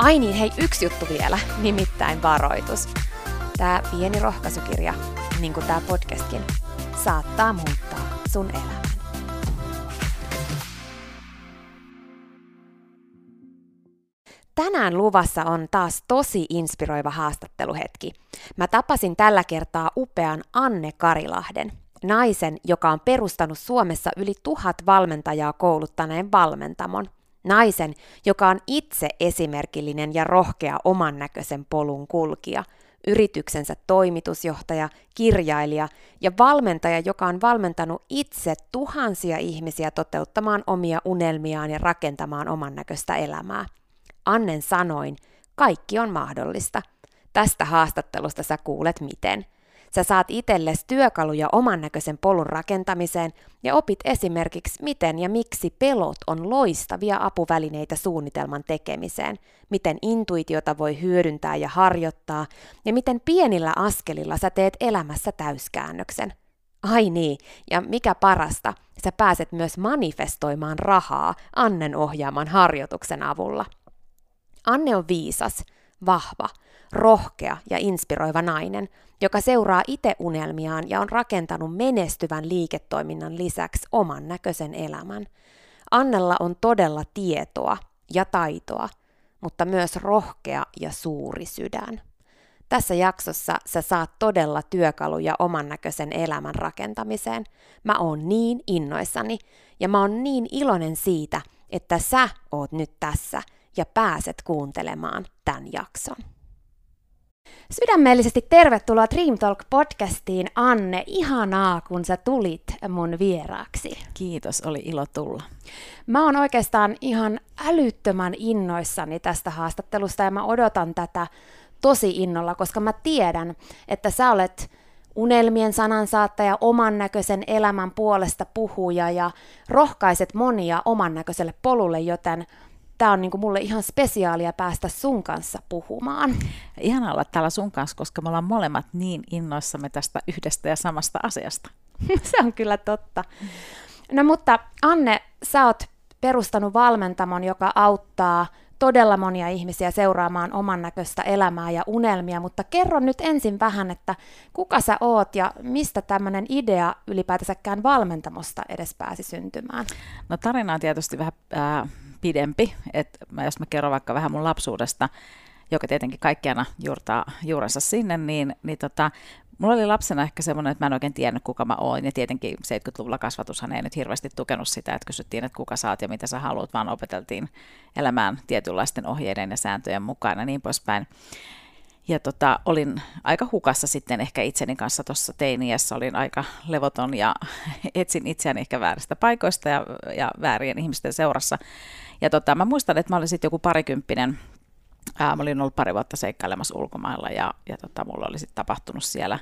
Ai niin, hei, yksi juttu vielä, nimittäin varoitus. Tämä pieni rohkaisukirja, niin kuin tämä podcastkin, saattaa muuttaa sun elämän. Tänään luvassa on taas tosi inspiroiva haastatteluhetki. Mä tapasin tällä kertaa upean Anne Karilahden, naisen, joka on perustanut Suomessa yli tuhat valmentajaa kouluttaneen valmentamon – Naisen, joka on itse esimerkillinen ja rohkea oman näköisen polun kulkija, yrityksensä toimitusjohtaja, kirjailija ja valmentaja, joka on valmentanut itse tuhansia ihmisiä toteuttamaan omia unelmiaan ja rakentamaan oman näköistä elämää. Annen sanoin, kaikki on mahdollista. Tästä haastattelusta sä kuulet miten – Sä saat itsellesi työkaluja oman näköisen polun rakentamiseen ja opit esimerkiksi, miten ja miksi pelot on loistavia apuvälineitä suunnitelman tekemiseen, miten intuitiota voi hyödyntää ja harjoittaa ja miten pienillä askelilla sä teet elämässä täyskäännöksen. Ai niin, ja mikä parasta, sä pääset myös manifestoimaan rahaa Annen ohjaaman harjoituksen avulla. Anne on viisas, vahva, rohkea ja inspiroiva nainen, joka seuraa itse unelmiaan ja on rakentanut menestyvän liiketoiminnan lisäksi oman näköisen elämän. Annella on todella tietoa ja taitoa, mutta myös rohkea ja suuri sydän. Tässä jaksossa sä saat todella työkaluja oman näköisen elämän rakentamiseen. Mä oon niin innoissani ja mä oon niin iloinen siitä, että sä oot nyt tässä ja pääset kuuntelemaan tämän jakson. Sydämellisesti tervetuloa Dream Talk podcastiin, Anne. Ihanaa, kun sä tulit mun vieraaksi. Kiitos, oli ilo tulla. Mä oon oikeastaan ihan älyttömän innoissani tästä haastattelusta ja mä odotan tätä tosi innolla, koska mä tiedän, että sä olet unelmien sanansaattaja, oman näköisen elämän puolesta puhuja ja rohkaiset monia oman näköiselle polulle, joten tämä on niinku mulle ihan spesiaalia päästä sun kanssa puhumaan. Ihan olla täällä sun kanssa, koska me ollaan molemmat niin innoissamme tästä yhdestä ja samasta asiasta. Se on kyllä totta. No mutta Anne, sä oot perustanut valmentamon, joka auttaa todella monia ihmisiä seuraamaan oman näköistä elämää ja unelmia, mutta kerro nyt ensin vähän, että kuka sä oot ja mistä tämmöinen idea ylipäätänsäkään valmentamosta edes pääsi syntymään? No tarina on tietysti vähän äh, pidempi, että jos mä kerron vaikka vähän mun lapsuudesta, joka tietenkin kaikkiana juurtaa juurensa sinne, niin, niin tota, mulla oli lapsena ehkä semmoinen, että mä en oikein tiennyt, kuka mä oon. Ja tietenkin 70-luvulla kasvatushan ei nyt hirveästi tukenut sitä, että kysyttiin, että kuka saat ja mitä sä haluat, vaan opeteltiin elämään tietynlaisten ohjeiden ja sääntöjen mukaan ja niin poispäin. Ja tota, olin aika hukassa sitten ehkä itseni kanssa tuossa teiniässä, olin aika levoton ja etsin itseäni ehkä vääristä paikoista ja, ja väärien ihmisten seurassa. Ja tota, mä muistan, että mä olin sitten joku parikymppinen, ää, mä olin ollut pari vuotta seikkailemassa ulkomailla ja, ja tota, mulla oli sitten tapahtunut siellä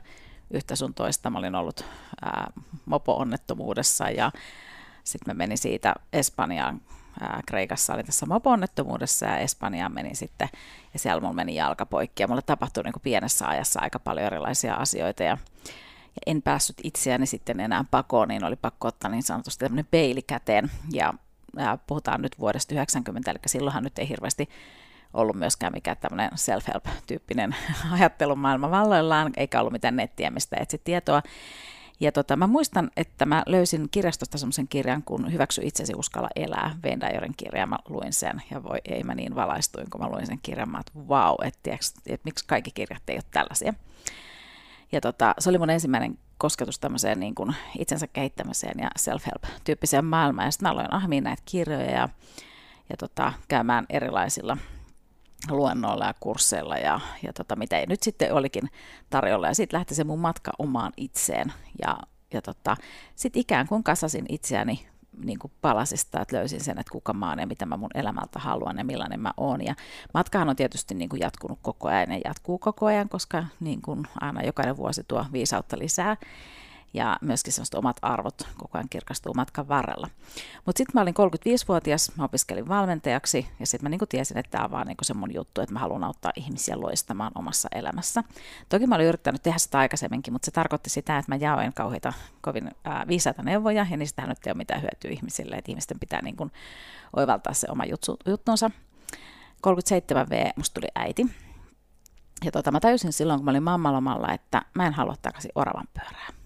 yhtä sun toista. Mä olin ollut ää, mopo-onnettomuudessa ja sitten mä menin siitä Espanjaan. Ää, Kreikassa oli tässä mopo-onnettomuudessa ja Espanjaan menin sitten ja siellä mulla meni jalka poikki ja mulle tapahtui niin pienessä ajassa aika paljon erilaisia asioita ja, ja en päässyt itseäni sitten enää pakoon, niin oli pakko ottaa niin sanotusti tämmöinen peili käteen ja, puhutaan nyt vuodesta 90, eli silloinhan nyt ei hirveästi ollut myöskään mikään tämmöinen self-help-tyyppinen ajattelumaailma valloillaan, eikä ollut mitään nettiä, mistä etsi tietoa. Ja tota, mä muistan, että mä löysin kirjastosta semmoisen kirjan kun Hyväksy itsesi, uskalla elää, Dyerin kirja, mä luin sen, ja voi ei mä niin valaistuin, kun mä luin sen kirjan, mä että vau, wow, että, että miksi kaikki kirjat ei ole tällaisia. Ja tota, se oli mun ensimmäinen kosketus tämmöiseen niin kuin itsensä kehittämiseen ja self-help-tyyppiseen maailmaan, ja sitten mä aloin ahmiin näitä kirjoja ja, ja tota, käymään erilaisilla luennoilla ja kursseilla ja, ja tota, mitä ei nyt sitten olikin tarjolla. Ja sitten lähti se mun matka omaan itseen ja, ja tota, sitten ikään kuin kasasin itseäni niin kuin palasista, että löysin sen, että kuka mä oon ja mitä mä mun elämältä haluan ja millainen mä oon. Ja matkahan on tietysti niin kuin jatkunut koko ajan ja jatkuu koko ajan, koska niin kuin aina jokainen vuosi tuo viisautta lisää ja myöskin sellaiset omat arvot koko ajan kirkastuu matkan varrella. Mutta sitten mä olin 35-vuotias, mä opiskelin valmentajaksi ja sitten mä niinku tiesin, että tämä on vaan niinku se mun juttu, että mä haluan auttaa ihmisiä loistamaan omassa elämässä. Toki mä olin yrittänyt tehdä sitä aikaisemminkin, mutta se tarkoitti sitä, että mä jaoin kauheita kovin ää, viisaita neuvoja ja niistähän nyt ei ole mitään hyötyä ihmisille, että ihmisten pitää niinku oivaltaa se oma juttu, juttunsa. 37V musta tuli äiti. Ja tota, mä täysin silloin, kun mä olin mammalomalla, että mä en halua takaisin oravan pyörää.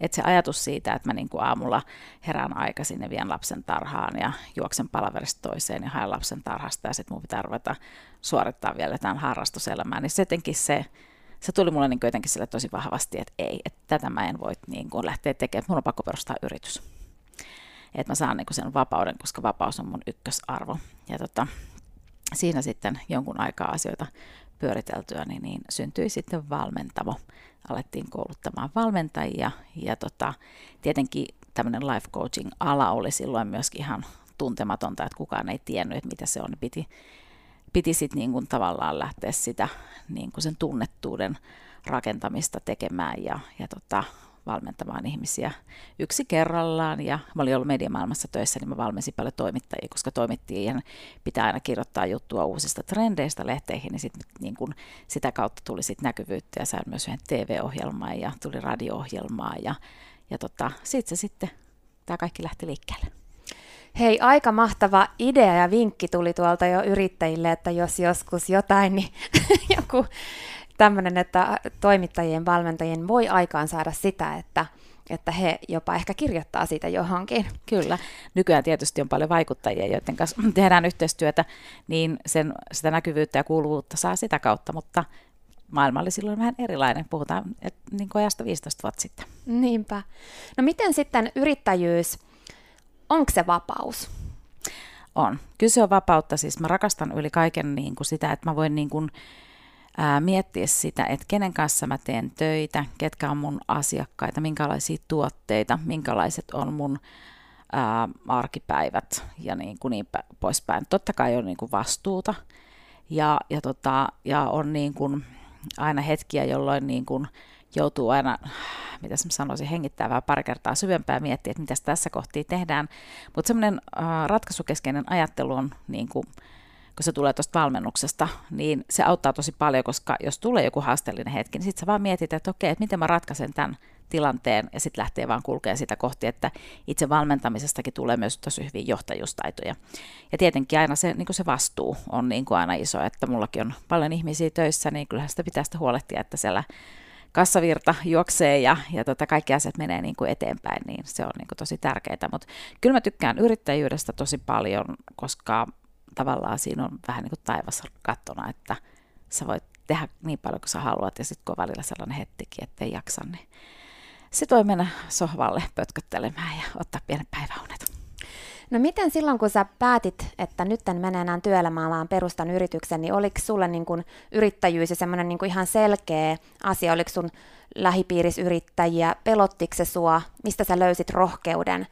Että se ajatus siitä, että mä niin kuin aamulla herään aikaisin ja vien lapsen tarhaan ja juoksen palaverista toiseen ja haen lapsen tarhasta ja sitten mun pitää ruveta suorittaa vielä jotain harrastuselämää, niin se jotenkin se, se tuli mulle niin jotenkin sille tosi vahvasti, että ei, että tätä mä en voi niin kuin lähteä tekemään, mun on pakko perustaa yritys. Että mä saan niin kuin sen vapauden, koska vapaus on mun ykkösarvo. Ja tota, siinä sitten jonkun aikaa asioita pyöriteltyä, niin, niin syntyi sitten valmentamo. Alettiin kouluttamaan valmentajia ja tota, tietenkin tämmöinen life coaching ala oli silloin myöskin ihan tuntematonta, että kukaan ei tiennyt, että mitä se on. Piti, piti sitten niin kuin tavallaan lähteä sitä niin kuin sen tunnettuuden rakentamista tekemään ja, ja tota, valmentamaan ihmisiä yksi kerrallaan. Ja mä olin ollut mediamaailmassa töissä, niin mä valmensin paljon toimittajia, koska toimittajien pitää aina kirjoittaa juttua uusista trendeistä lehteihin, niin, sit, niin kun sitä kautta tuli sit näkyvyyttä ja sain myös yhden TV-ohjelman ja tuli radio-ohjelmaa ja, ja tota, siitä se sitten tämä kaikki lähti liikkeelle. Hei, aika mahtava idea ja vinkki tuli tuolta jo yrittäjille, että jos joskus jotain, niin joku tämmöinen, että toimittajien, valmentajien voi aikaan saada sitä, että, että he jopa ehkä kirjoittaa siitä johonkin. Kyllä. Nykyään tietysti on paljon vaikuttajia, joiden kanssa tehdään yhteistyötä, niin sen, sitä näkyvyyttä ja kuuluvuutta saa sitä kautta, mutta maailma oli silloin vähän erilainen. Puhutaan et, niin kuin ajasta 15 vuotta sitten. Niinpä. No miten sitten yrittäjyys, onko se vapaus? On. Kyllä se on vapautta. Siis mä rakastan yli kaiken niin kuin sitä, että mä voin niin kuin, ää, miettiä sitä, että kenen kanssa mä teen töitä, ketkä on mun asiakkaita, minkälaisia tuotteita, minkälaiset on mun ää, arkipäivät ja niin, kuin niin poispäin. Totta kai on niin kuin vastuuta ja, ja, tota, ja on niin kuin aina hetkiä, jolloin niin kuin joutuu aina, mitä mä sanoisin, hengittää vähän pari kertaa syvempää miettiä, että mitä tässä kohtii tehdään. Mutta semmoinen ratkaisukeskeinen ajattelu on niin kuin, kun se tulee tuosta valmennuksesta, niin se auttaa tosi paljon, koska jos tulee joku haasteellinen hetki, niin sitten sä vaan mietit, että okei, että miten mä ratkaisen tämän tilanteen, ja sitten lähtee vaan kulkea sitä kohti, että itse valmentamisestakin tulee myös tosi hyvin johtajuustaitoja. Ja tietenkin aina se, niin se vastuu on niin kuin aina iso, että mullakin on paljon ihmisiä töissä, niin kyllähän sitä pitää sitä huolehtia, että siellä kassavirta juoksee ja, ja tota, kaikki asiat menee niin kuin eteenpäin, niin se on niin kuin tosi tärkeää. Mutta kyllä mä tykkään yrittäjyydestä tosi paljon, koska tavallaan siinä on vähän niin kuin taivas kattona, että sä voit tehdä niin paljon kuin sä haluat ja sitten kun on välillä sellainen hetkikin, että ei jaksa, niin sitten voi mennä sohvalle pötköttelemään ja ottaa pienen päiväunet. No miten silloin, kun sä päätit, että nyt en mene enää työelämään, vaan perustan yrityksen, niin oliko sulle niin kuin yrittäjyys ja semmoinen niin ihan selkeä asia? Oliko sun lähipiirissä yrittäjiä? Pelottiko se sua? Mistä sä löysit rohkeuden?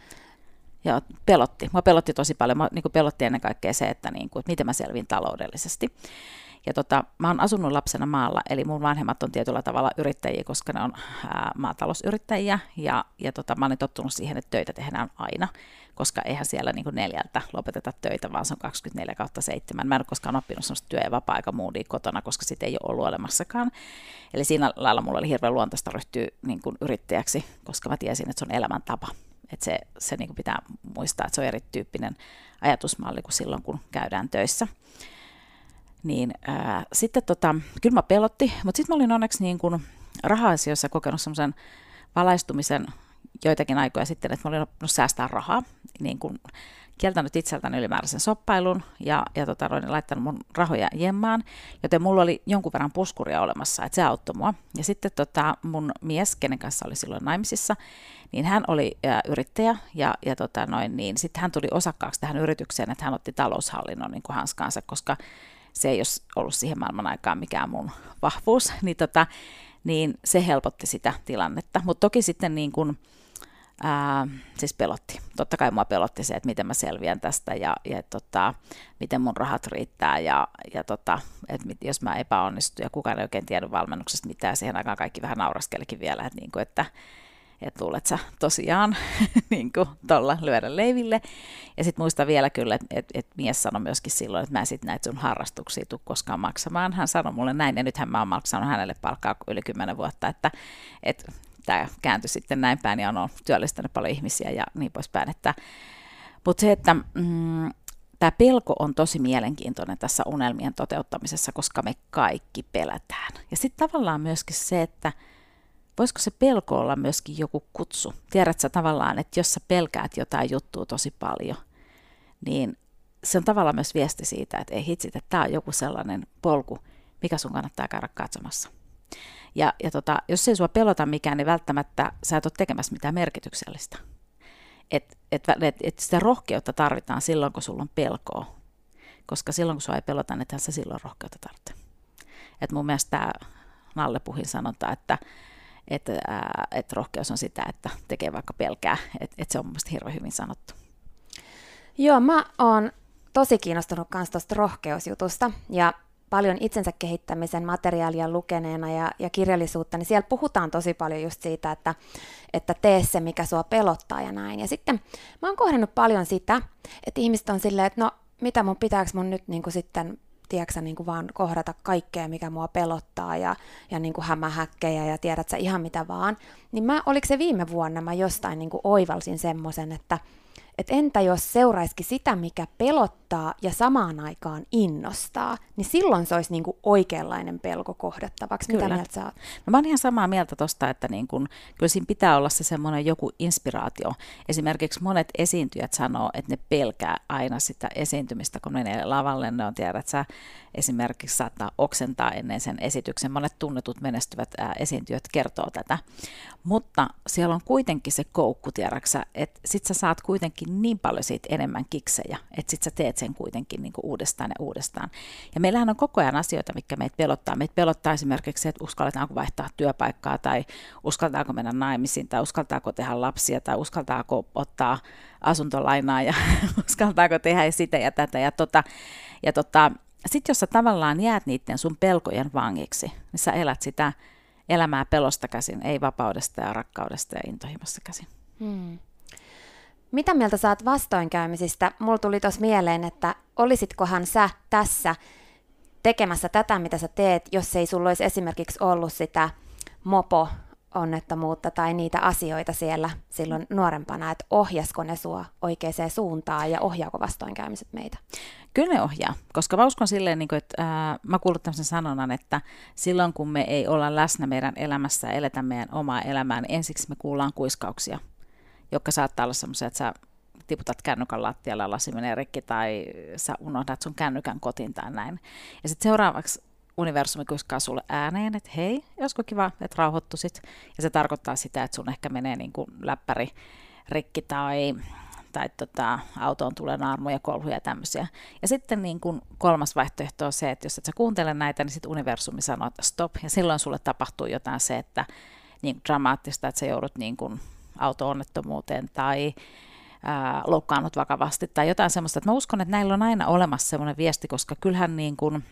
Joo, pelotti. Mua pelotti tosi paljon. Mua niin kuin pelotti ennen kaikkea se, että, niin kuin, että miten mä selvin taloudellisesti. Ja tota, mä oon asunut lapsena maalla, eli mun vanhemmat on tietyllä tavalla yrittäjiä, koska ne on ää, maatalousyrittäjiä, ja, ja tota, mä olen tottunut siihen, että töitä tehdään aina, koska eihän siellä niin neljältä lopeteta töitä, vaan se on 24 kautta 7. Mä en ole koskaan oppinut sellaista työ- ja vapaa-aikamoodia kotona, koska sitä ei ole ollut olemassakaan. Eli siinä lailla mulla oli hirveän luontaista ryhtyä niin kuin yrittäjäksi, koska mä tiesin, että se on elämäntapa. Että se, se niin kuin pitää muistaa, että se on erityyppinen ajatusmalli kuin silloin, kun käydään töissä. Niin ää, sitten tota, kyllä mä pelotti, mutta sitten mä olin onneksi niin kuin raha-asioissa kokenut semmoisen valaistumisen joitakin aikoja sitten, että mä olin oppinut säästää rahaa, niin kuin kieltänyt itseltäni ylimääräisen soppailun ja, ja tota, olin laittanut mun rahoja jemmaan, joten mulla oli jonkun verran puskuria olemassa, että se auttoi mua. Ja sitten tota, mun mies, kenen kanssa oli silloin naimisissa, niin hän oli ä, yrittäjä ja, ja tota, noin, niin sitten hän tuli osakkaaksi tähän yritykseen, että hän otti taloushallinnon niin kuin hanskaansa, koska se ei olisi ollut siihen maailman aikaan mikään mun vahvuus, niin, tota, niin se helpotti sitä tilannetta. Mutta toki sitten niin kun, ää, siis pelotti. Totta kai mua pelotti se, että miten mä selviän tästä ja, ja tota, miten mun rahat riittää ja, ja tota, että jos mä epäonnistun ja kukaan ei oikein tiedä valmennuksesta mitään, siihen aikaan kaikki vähän nauraskelikin vielä, että, niin kuin, että että luulet sä tosiaan niin tuolla lyödä leiville. Ja sitten muista vielä kyllä, että et, et mies sanoi myöskin silloin, että mä en sitten näitä sun harrastuksia tule koskaan maksamaan. Hän sanoi mulle näin, ja nythän mä oon maksanut hänelle palkkaa yli kymmenen vuotta, että et, tämä kääntyi sitten näin päin ja on työllistänyt paljon ihmisiä ja niin poispäin. Että, mutta se, että mm, tämä pelko on tosi mielenkiintoinen tässä unelmien toteuttamisessa, koska me kaikki pelätään. Ja sitten tavallaan myöskin se, että voisiko se pelko olla myöskin joku kutsu? Tiedätkö tavallaan, että jos sä pelkäät jotain juttua tosi paljon, niin se on tavallaan myös viesti siitä, että ei hitsit, että tämä on joku sellainen polku, mikä sun kannattaa käydä katsomassa. Ja, ja tota, jos ei sua pelota mikään, niin välttämättä sä et ole tekemässä mitään merkityksellistä. Et, et, et, et sitä rohkeutta tarvitaan silloin, kun sulla on pelkoa. Koska silloin, kun sua ei pelota, niin sä silloin rohkeutta tarvitse. Et mun mielestä tämä Nalle Puhin sanonta, että että, ää, että rohkeus on sitä, että tekee vaikka pelkää, että, että se on mielestäni hirveän hyvin sanottu. Joo, mä oon tosi kiinnostunut myös tuosta rohkeusjutusta ja paljon itsensä kehittämisen materiaalia lukeneena ja, ja kirjallisuutta, niin siellä puhutaan tosi paljon just siitä, että, että tee se, mikä sua pelottaa ja näin. Ja sitten mä oon kohdannut paljon sitä, että ihmiset on silleen, että no mitä mun pitääkö mun nyt niin kuin sitten tiedätkö, niin kuin vaan kohdata kaikkea, mikä mua pelottaa ja, ja niin kuin hämähäkkejä ja tiedät sä ihan mitä vaan. Niin mä, oliko se viime vuonna, mä jostain niin kuin oivalsin semmoisen, että että entä jos seuraisikin sitä, mikä pelottaa ja samaan aikaan innostaa, niin silloin se olisi niin kuin oikeanlainen pelko kohdattavaksi. Kyllä. Mitä mieltä sä oot? No mä oon ihan samaa mieltä tuosta, että niin kun, kyllä siinä pitää olla se semmoinen joku inspiraatio. Esimerkiksi monet esiintyjät sanoo, että ne pelkää aina sitä esiintymistä, kun menee lavalle. Ne on tiedät, että sä esimerkiksi saattaa oksentaa ennen sen esityksen. Monet tunnetut menestyvät ää, esiintyjät kertoo tätä. Mutta siellä on kuitenkin se koukku, tiedäksä, että sit sä saat kuitenkin niin paljon siitä enemmän kiksejä, että sit sä teet sen kuitenkin niin kuin uudestaan ja uudestaan. Ja meillähän on koko ajan asioita, mikä meitä pelottaa. Meitä pelottaa esimerkiksi se, että uskalletaanko vaihtaa työpaikkaa tai uskaltaako mennä naimisiin tai uskaltaako tehdä lapsia tai uskaltaako ottaa asuntolainaa ja uskaltaako tehdä sitä ja tätä ja tota. Ja tota, sitten jos sä tavallaan jäät niiden sun pelkojen vangiksi, niin sä elät sitä elämää pelosta käsin, ei vapaudesta ja rakkaudesta ja intohimosta käsin. Hmm. Mitä mieltä saat vastoinkäymisistä? Mulla tuli tuossa mieleen, että olisitkohan sä tässä tekemässä tätä, mitä sä teet, jos ei sulla olisi esimerkiksi ollut sitä mopo onnettomuutta tai niitä asioita siellä silloin nuorempana, että ohjasko ne sua oikeaan suuntaan ja ohjaako vastoinkäymiset meitä? Kyllä ne ohjaa, koska mä uskon silleen, niin kuin, että ää, mä kuulen tämmöisen sanonnan, että silloin kun me ei olla läsnä meidän elämässä ja eletä meidän omaa elämää, niin ensiksi me kuullaan kuiskauksia, jotka saattaa olla semmoisia, että sä tiputat kännykän lattialle ja lasi menee rikki tai sä unohdat sun kännykän kotiin tai näin. Ja sitten seuraavaksi universumi kuskaa sulle ääneen, että hei, olisiko kiva, että rauhoittuisit. Ja se tarkoittaa sitä, että sun ehkä menee niin kuin läppäri rikki tai, tai tota, autoon tulee naarmuja, kolhuja ja tämmöisiä. Ja sitten niin kuin kolmas vaihtoehto on se, että jos et sä kuuntele näitä, niin sitten universumi sanoo, että stop. Ja silloin sulle tapahtuu jotain se, että niin dramaattista, että sä joudut niin kuin auto-onnettomuuteen tai ää, loukkaannut vakavasti tai jotain semmoista. Että mä uskon, että näillä on aina olemassa semmoinen viesti, koska kyllähän niin kuin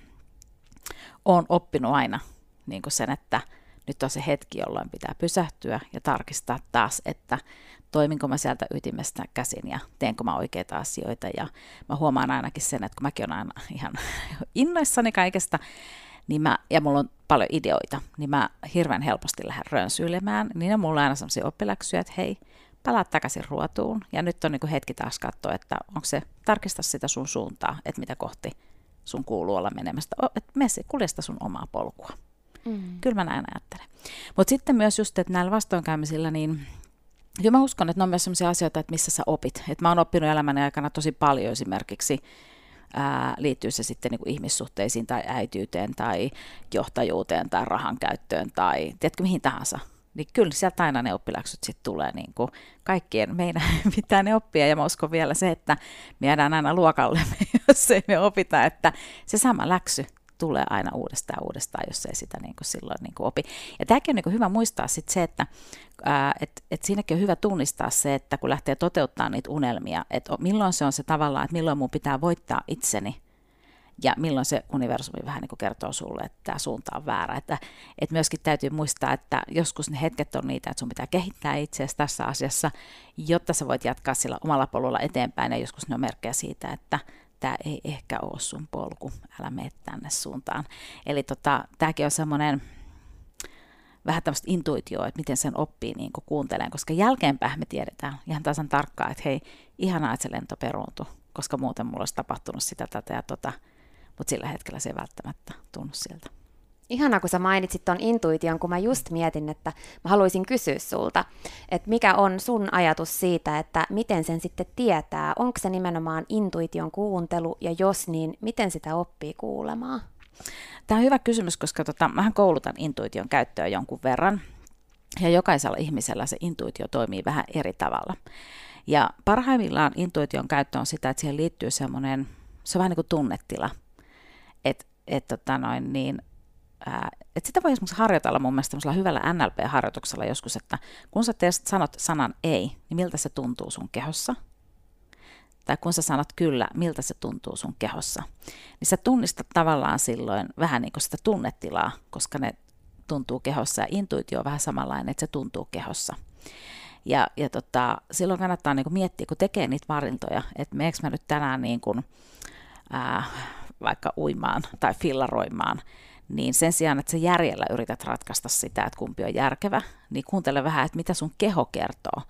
on oppinut aina niin kuin sen, että nyt on se hetki, jolloin pitää pysähtyä ja tarkistaa taas, että toiminko mä sieltä ytimestä käsin ja teenkö mä oikeita asioita. Ja mä huomaan ainakin sen, että kun mäkin olen aina ihan innoissani kaikesta, niin mä, ja mulla on paljon ideoita, niin mä hirveän helposti lähden rönsyilemään, niin on mulla aina sellaisia oppiläksyjä, että hei, palaat takaisin ruotuun, ja nyt on niin hetki taas katsoa, että onko se, tarkista sitä sun suuntaa, että mitä kohti sun kuuluu olla menemästä, että mene kuljesta sun omaa polkua. Mm. Kyllä mä näin ajattelen. Mutta sitten myös just, että näillä vastoinkäymisillä, niin kyllä mä uskon, että ne on myös sellaisia asioita, että missä sä opit. Että mä oon oppinut elämäni aikana tosi paljon esimerkiksi ää, liittyy se sitten niin kuin ihmissuhteisiin tai äityyteen tai johtajuuteen tai rahan käyttöön tai tiedätkö mihin tahansa. Niin kyllä sieltä aina ne oppiläksyt sitten tulee niin kuin kaikkien meidän pitää ne oppia ja mä uskon vielä se, että me jäädään aina luokalle, jos ei me opita, että se sama läksy tulee aina uudestaan uudestaan, jos ei sitä niin kuin silloin niin kuin opi. Ja tämäkin on niin kuin hyvä muistaa sit se, että ää, et, et siinäkin on hyvä tunnistaa se, että kun lähtee toteuttamaan niitä unelmia, että milloin se on se tavallaan, että milloin mun pitää voittaa itseni, ja milloin se universumi vähän niin kuin kertoo sulle, että tämä suunta on väärä. Että, että myöskin täytyy muistaa, että joskus ne hetket on niitä, että sun pitää kehittää itseäsi tässä asiassa, jotta sä voit jatkaa sillä omalla polulla eteenpäin. Ja joskus ne on merkkejä siitä, että tämä ei ehkä ole sun polku, älä mene tänne suuntaan. Eli tota, tämäkin on semmoinen vähän tämmöistä intuitioa, että miten sen oppii niin kuuntelemaan, koska jälkeenpäin me tiedetään ihan tasan tarkkaan, että hei, ihanaa, että se lento peruuntui, koska muuten mulla olisi tapahtunut sitä, tätä ja tota, mutta sillä hetkellä se ei välttämättä tunnu sieltä. Ihana, kun sä mainitsit ton intuition, kun mä just mietin, että mä haluaisin kysyä sulta, että mikä on sun ajatus siitä, että miten sen sitten tietää, onko se nimenomaan intuition kuuntelu, ja jos niin, miten sitä oppii kuulemaan? Tämä on hyvä kysymys, koska tota, mähän koulutan intuition käyttöä jonkun verran, ja jokaisella ihmisellä se intuitio toimii vähän eri tavalla. Ja parhaimmillaan intuition käyttö on sitä, että siihen liittyy semmoinen, se on vähän niin kuin tunnetila, että et, tota niin, ää, et sitä voi esimerkiksi harjoitella mun mielestä hyvällä NLP-harjoituksella joskus, että kun sä teest, sanot sanan ei, niin miltä se tuntuu sun kehossa? Tai kun sä sanot kyllä, miltä se tuntuu sun kehossa? Niin sä tunnistat tavallaan silloin vähän niin kuin sitä tunnetilaa, koska ne tuntuu kehossa ja intuitio on vähän samanlainen, että se tuntuu kehossa. Ja, ja tota, silloin kannattaa niin kuin miettiä, kun tekee niitä valintoja, että meneekö mä nyt tänään niin kuin, ää, vaikka uimaan tai fillaroimaan, niin sen sijaan, että sä järjellä yrität ratkaista sitä, että kumpi on järkevä, niin kuuntele vähän, että mitä sun keho kertoo,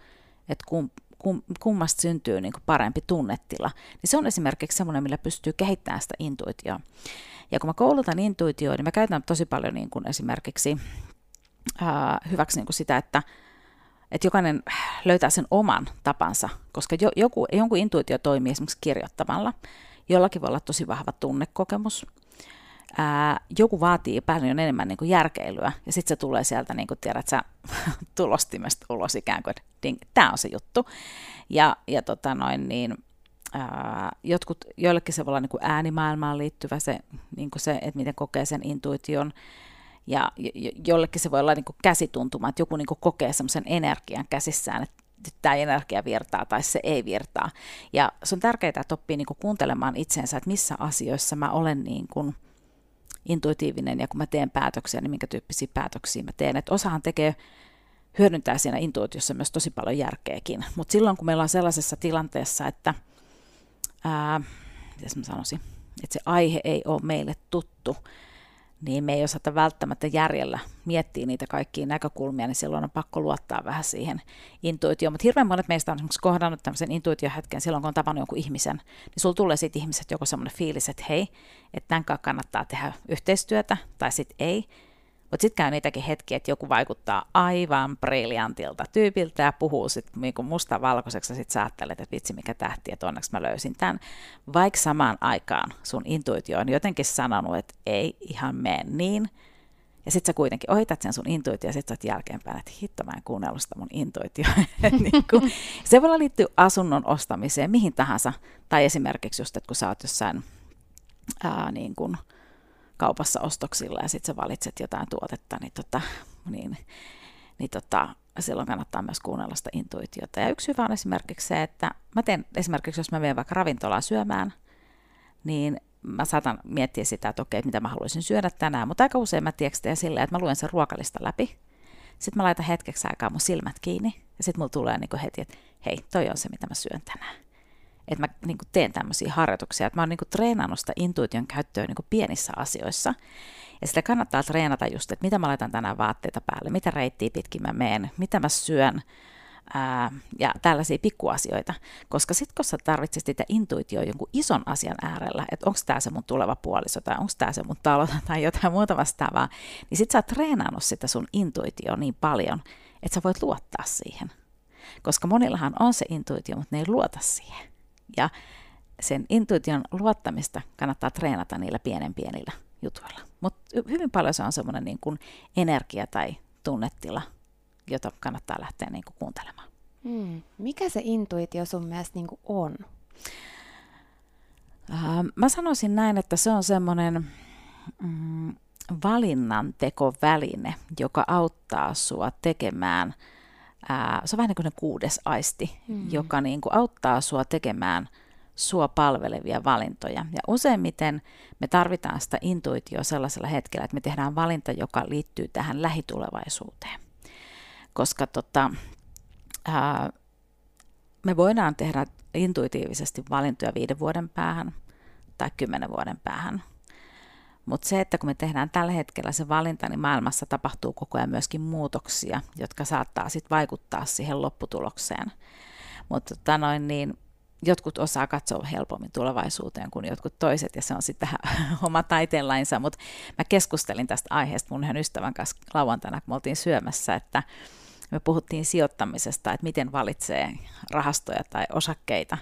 että kum, kum, kummasta syntyy niin kuin parempi tunnetila. Niin se on esimerkiksi semmoinen, millä pystyy kehittämään sitä intuitioa. Ja kun mä koulutan intuitioa, niin mä käytän tosi paljon niin kuin esimerkiksi ää, hyväksi niin kuin sitä, että että jokainen löytää sen oman tapansa, koska jo, joku, jonkun intuitio toimii esimerkiksi kirjoittamalla, Jollakin voi olla tosi vahva tunnekokemus. Ää, joku vaatii paljon enemmän niin kuin järkeilyä, ja sitten se tulee sieltä, niin kuin tiedät sä, tulostimesta ulos ikään kuin, ding, tämä on se juttu. Ja, ja tota noin, niin, ää, jotkut, joillekin se voi olla niin kuin äänimaailmaan liittyvä se, niin kuin se, että miten kokee sen intuition, ja jollekin se voi olla niin kuin käsituntuma, että joku niin kuin kokee semmoisen energian käsissään, että tämä energia virtaa tai se ei virtaa. Ja se on tärkeää, että oppii niin kuuntelemaan itsensä, että missä asioissa mä olen niin kuin intuitiivinen ja kun mä teen päätöksiä, niin minkä tyyppisiä päätöksiä mä teen. Että osahan tekee, hyödyntää siinä intuitiossa myös tosi paljon järkeäkin. Mutta silloin, kun meillä on sellaisessa tilanteessa, että, ää, mä sanoisin, että se aihe ei ole meille tuttu, niin me ei osata välttämättä järjellä miettiä niitä kaikkia näkökulmia, niin silloin on pakko luottaa vähän siihen intuitioon. Mutta hirveän monet meistä on esimerkiksi kohdannut tämmöisen intuitiohetken silloin, kun on tavannut jonkun ihmisen, niin sulla tulee siitä ihmiset joko semmoinen fiilis, että hei, että tämän kanssa kannattaa tehdä yhteistyötä, tai sitten ei. Mutta sitten käy niitäkin hetkiä, että joku vaikuttaa aivan briljantilta tyypiltä ja puhuu sitten niinku musta-valkoiseksi ja sitten sä ajattelet, että vitsi mikä tähti, että onneksi mä löysin tämän. Vaikka samaan aikaan sun intuitio on jotenkin sanonut, että ei ihan mene niin, ja sitten sä kuitenkin ohitat sen sun intuitio ja sitten sä jälkeenpäin, että hitto mä en kuunnellut sitä mun intuitio. niin se voi liittyä asunnon ostamiseen, mihin tahansa. Tai esimerkiksi just, että kun sä oot jossain ää, niin kun, kaupassa ostoksilla ja sitten sä valitset jotain tuotetta, niin, tota, niin, niin tota, silloin kannattaa myös kuunnella sitä intuitiota. Ja yksi hyvä on esimerkiksi se, että mä teen esimerkiksi, jos mä menen vaikka ravintolaan syömään, niin mä saatan miettiä sitä, että okei, mitä mä haluaisin syödä tänään, mutta aika usein mä teen silleen, että mä luen sen ruokalista läpi, sitten mä laitan hetkeksi aikaa mun silmät kiinni, ja sitten mulla tulee niin heti, että hei, toi on se, mitä mä syön tänään. Että mä niin teen tämmöisiä harjoituksia, että mä oon niin treenannut sitä intuition käyttöä niin pienissä asioissa. Ja sitä kannattaa treenata just, että mitä mä laitan tänään vaatteita päälle, mitä reittiä pitkin mä meen, mitä mä syön, ää, ja tällaisia pikkuasioita. Koska sitten kun sä tarvitset sitä intuitio jonkun ison asian äärellä, että onko tämä se mun tuleva puoliso tai onko tämä se mun talo tai jotain muuta vastaavaa, niin sit sä oot treenannut sitä sun intuitio niin paljon, että sä voit luottaa siihen. Koska monillahan on se intuitio, mutta ne ei luota siihen. Ja sen intuition luottamista kannattaa treenata niillä pienen pienillä jutuilla. Mutta hyvin paljon se on semmoinen niin kuin energia tai tunnetila, jota kannattaa lähteä niin kuin kuuntelemaan. Hmm. Mikä se intuitio sun mielestä niin kuin on? Uh, mä sanoisin näin, että se on semmoinen mm, valinnantekoväline, joka auttaa sua tekemään, ää, se on vähän niin kuin kuudes aisti, mm. joka niin kuin auttaa sua tekemään sua palvelevia valintoja. Ja useimmiten me tarvitaan sitä intuitioa sellaisella hetkellä, että me tehdään valinta, joka liittyy tähän lähitulevaisuuteen koska tota, ää, me voidaan tehdä intuitiivisesti valintoja viiden vuoden päähän tai kymmenen vuoden päähän. Mutta se, että kun me tehdään tällä hetkellä se valinta, niin maailmassa tapahtuu koko ajan myöskin muutoksia, jotka saattaa sitten vaikuttaa siihen lopputulokseen. Mutta tota noin, niin jotkut osaa katsoa helpommin tulevaisuuteen kuin jotkut toiset, ja se on sitten oma taiteenlainsa. Mutta mä keskustelin tästä aiheesta mun ystävän kanssa lauantaina, kun me oltiin syömässä, että me puhuttiin sijoittamisesta, että miten valitsee rahastoja tai osakkeita,